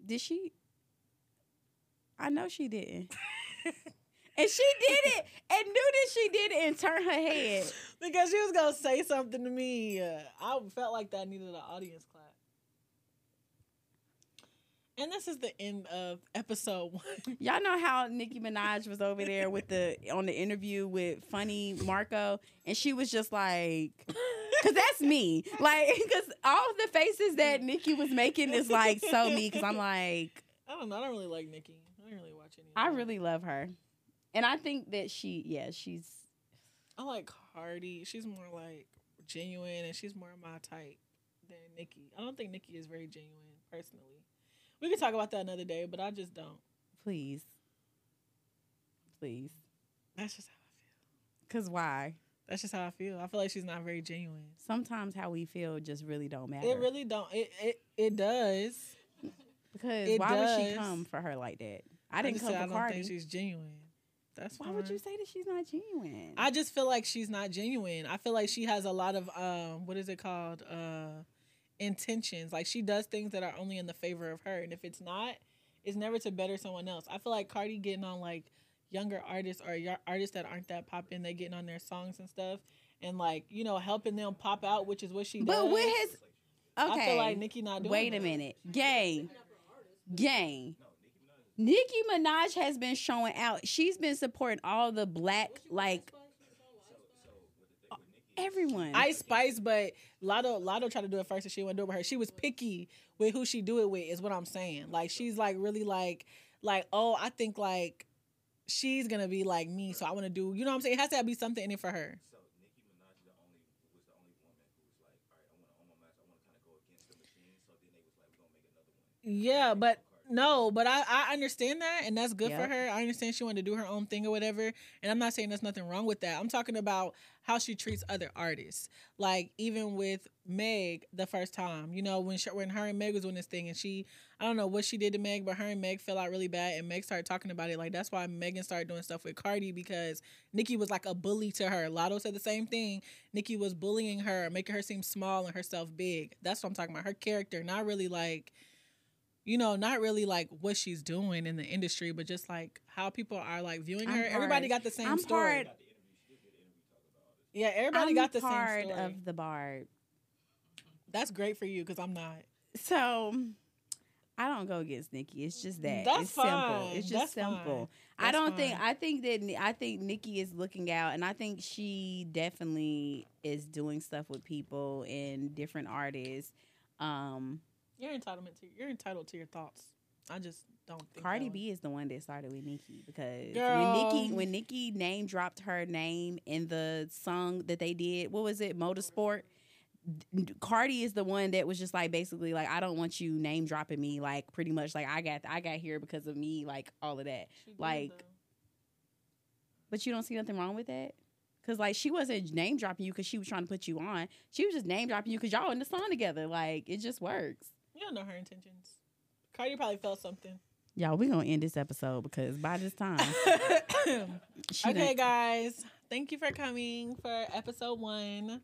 Did she? I know she didn't. and she did it, and knew that she did it, and turned her head. Because she was gonna say something to me. Uh, I felt like that needed an audience clap. And this is the end of episode one. Y'all know how Nicki Minaj was over there with the on the interview with Funny Marco, and she was just like, "Cause that's me." Like, cause all the faces that Nicki was making is like so me. Cause I'm like, I don't know. I don't really like Nicki. I don't really watch any. of I really love her, and I think that she, yeah, she's I like Cardi. She's more like genuine, and she's more my type than Nicki. I don't think Nicki is very genuine, personally. We can talk about that another day, but I just don't. please, please, That's just how I feel. cause why? That's just how I feel. I feel like she's not very genuine. Sometimes how we feel just really don't matter. It really don't. It it it does. because it why would she come for her like that? I didn't come for I don't Cardi. think she's genuine. That's why would you say that she's not genuine? I just feel like she's not genuine. I feel like she has a lot of um what is it called? Uh intentions. Like she does things that are only in the favor of her. And if it's not, it's never to better someone else. I feel like Cardi getting on like younger artists or artists that aren't that popping, they getting on their songs and stuff and like, you know, helping them pop out, which is what she but does. But with his okay, I feel like Nicki not doing Wait a that. minute. Gang. Gang. Nicki Minaj has been showing out. She's been supporting all the black, like everyone. Ice Spice, but Latto Latto tried to do it first and she wouldn't do it with her. She was picky with who she do it with, is what I'm saying. Like she's like really like like, oh, I think like she's gonna be like me, so I wanna do you know what I'm saying? It has to be something in it for her. So Nicki Minaj the only was the only woman who was like, all right, I want to on my match, I want to kind of go against the machine. So then they was like, we're gonna make another one. Yeah, but no, but I, I understand that and that's good for her. I understand she wanted to do her own thing or whatever. And I'm not saying there's nothing wrong with that. I'm talking about how she treats other artists. Like even with Meg the first time, you know, when she, when her and Meg was doing this thing and she I don't know what she did to Meg, but her and Meg fell out really bad and Meg started talking about it. Like that's why Megan started doing stuff with Cardi because Nicki was like a bully to her. Latto said the same thing. Nicki was bullying her, making her seem small and herself big. That's what I'm talking about. Her character, not really like you know, not really like what she's doing in the industry, but just like how people are like viewing I'm her. Everybody got the same I'm story. part- yeah, everybody I'm got the part same story. of the bar. That's great for you because I'm not. So I don't go against Nicki. It's just that. That's it's simple. fine. It's just That's simple. I don't think. I think that I think Nicki is looking out and I think she definitely is doing stuff with people and different artists. Um You're entitled to you're entitled to your thoughts. I just don't think Cardi B is the one that started with Nicki because Girl. when Nicki when Nicki name dropped her name in the song that they did, what was it, Motorsport? Cardi is the one that was just like basically like I don't want you name dropping me like pretty much like I got I got here because of me like all of that. She like-. But you don't see nothing wrong with that? Cause like she wasn't name dropping you because she was trying to put you on. She was just name dropping you because y'all in the song together. Like it just works. you don't know her intentions. Cardi probably felt something. Y'all, we're gonna end this episode because by this time, okay, guys. Thank you for coming for episode one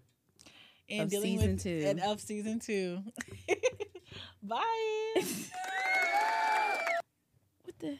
and Of dealing season with two. and of season two. Bye. what the.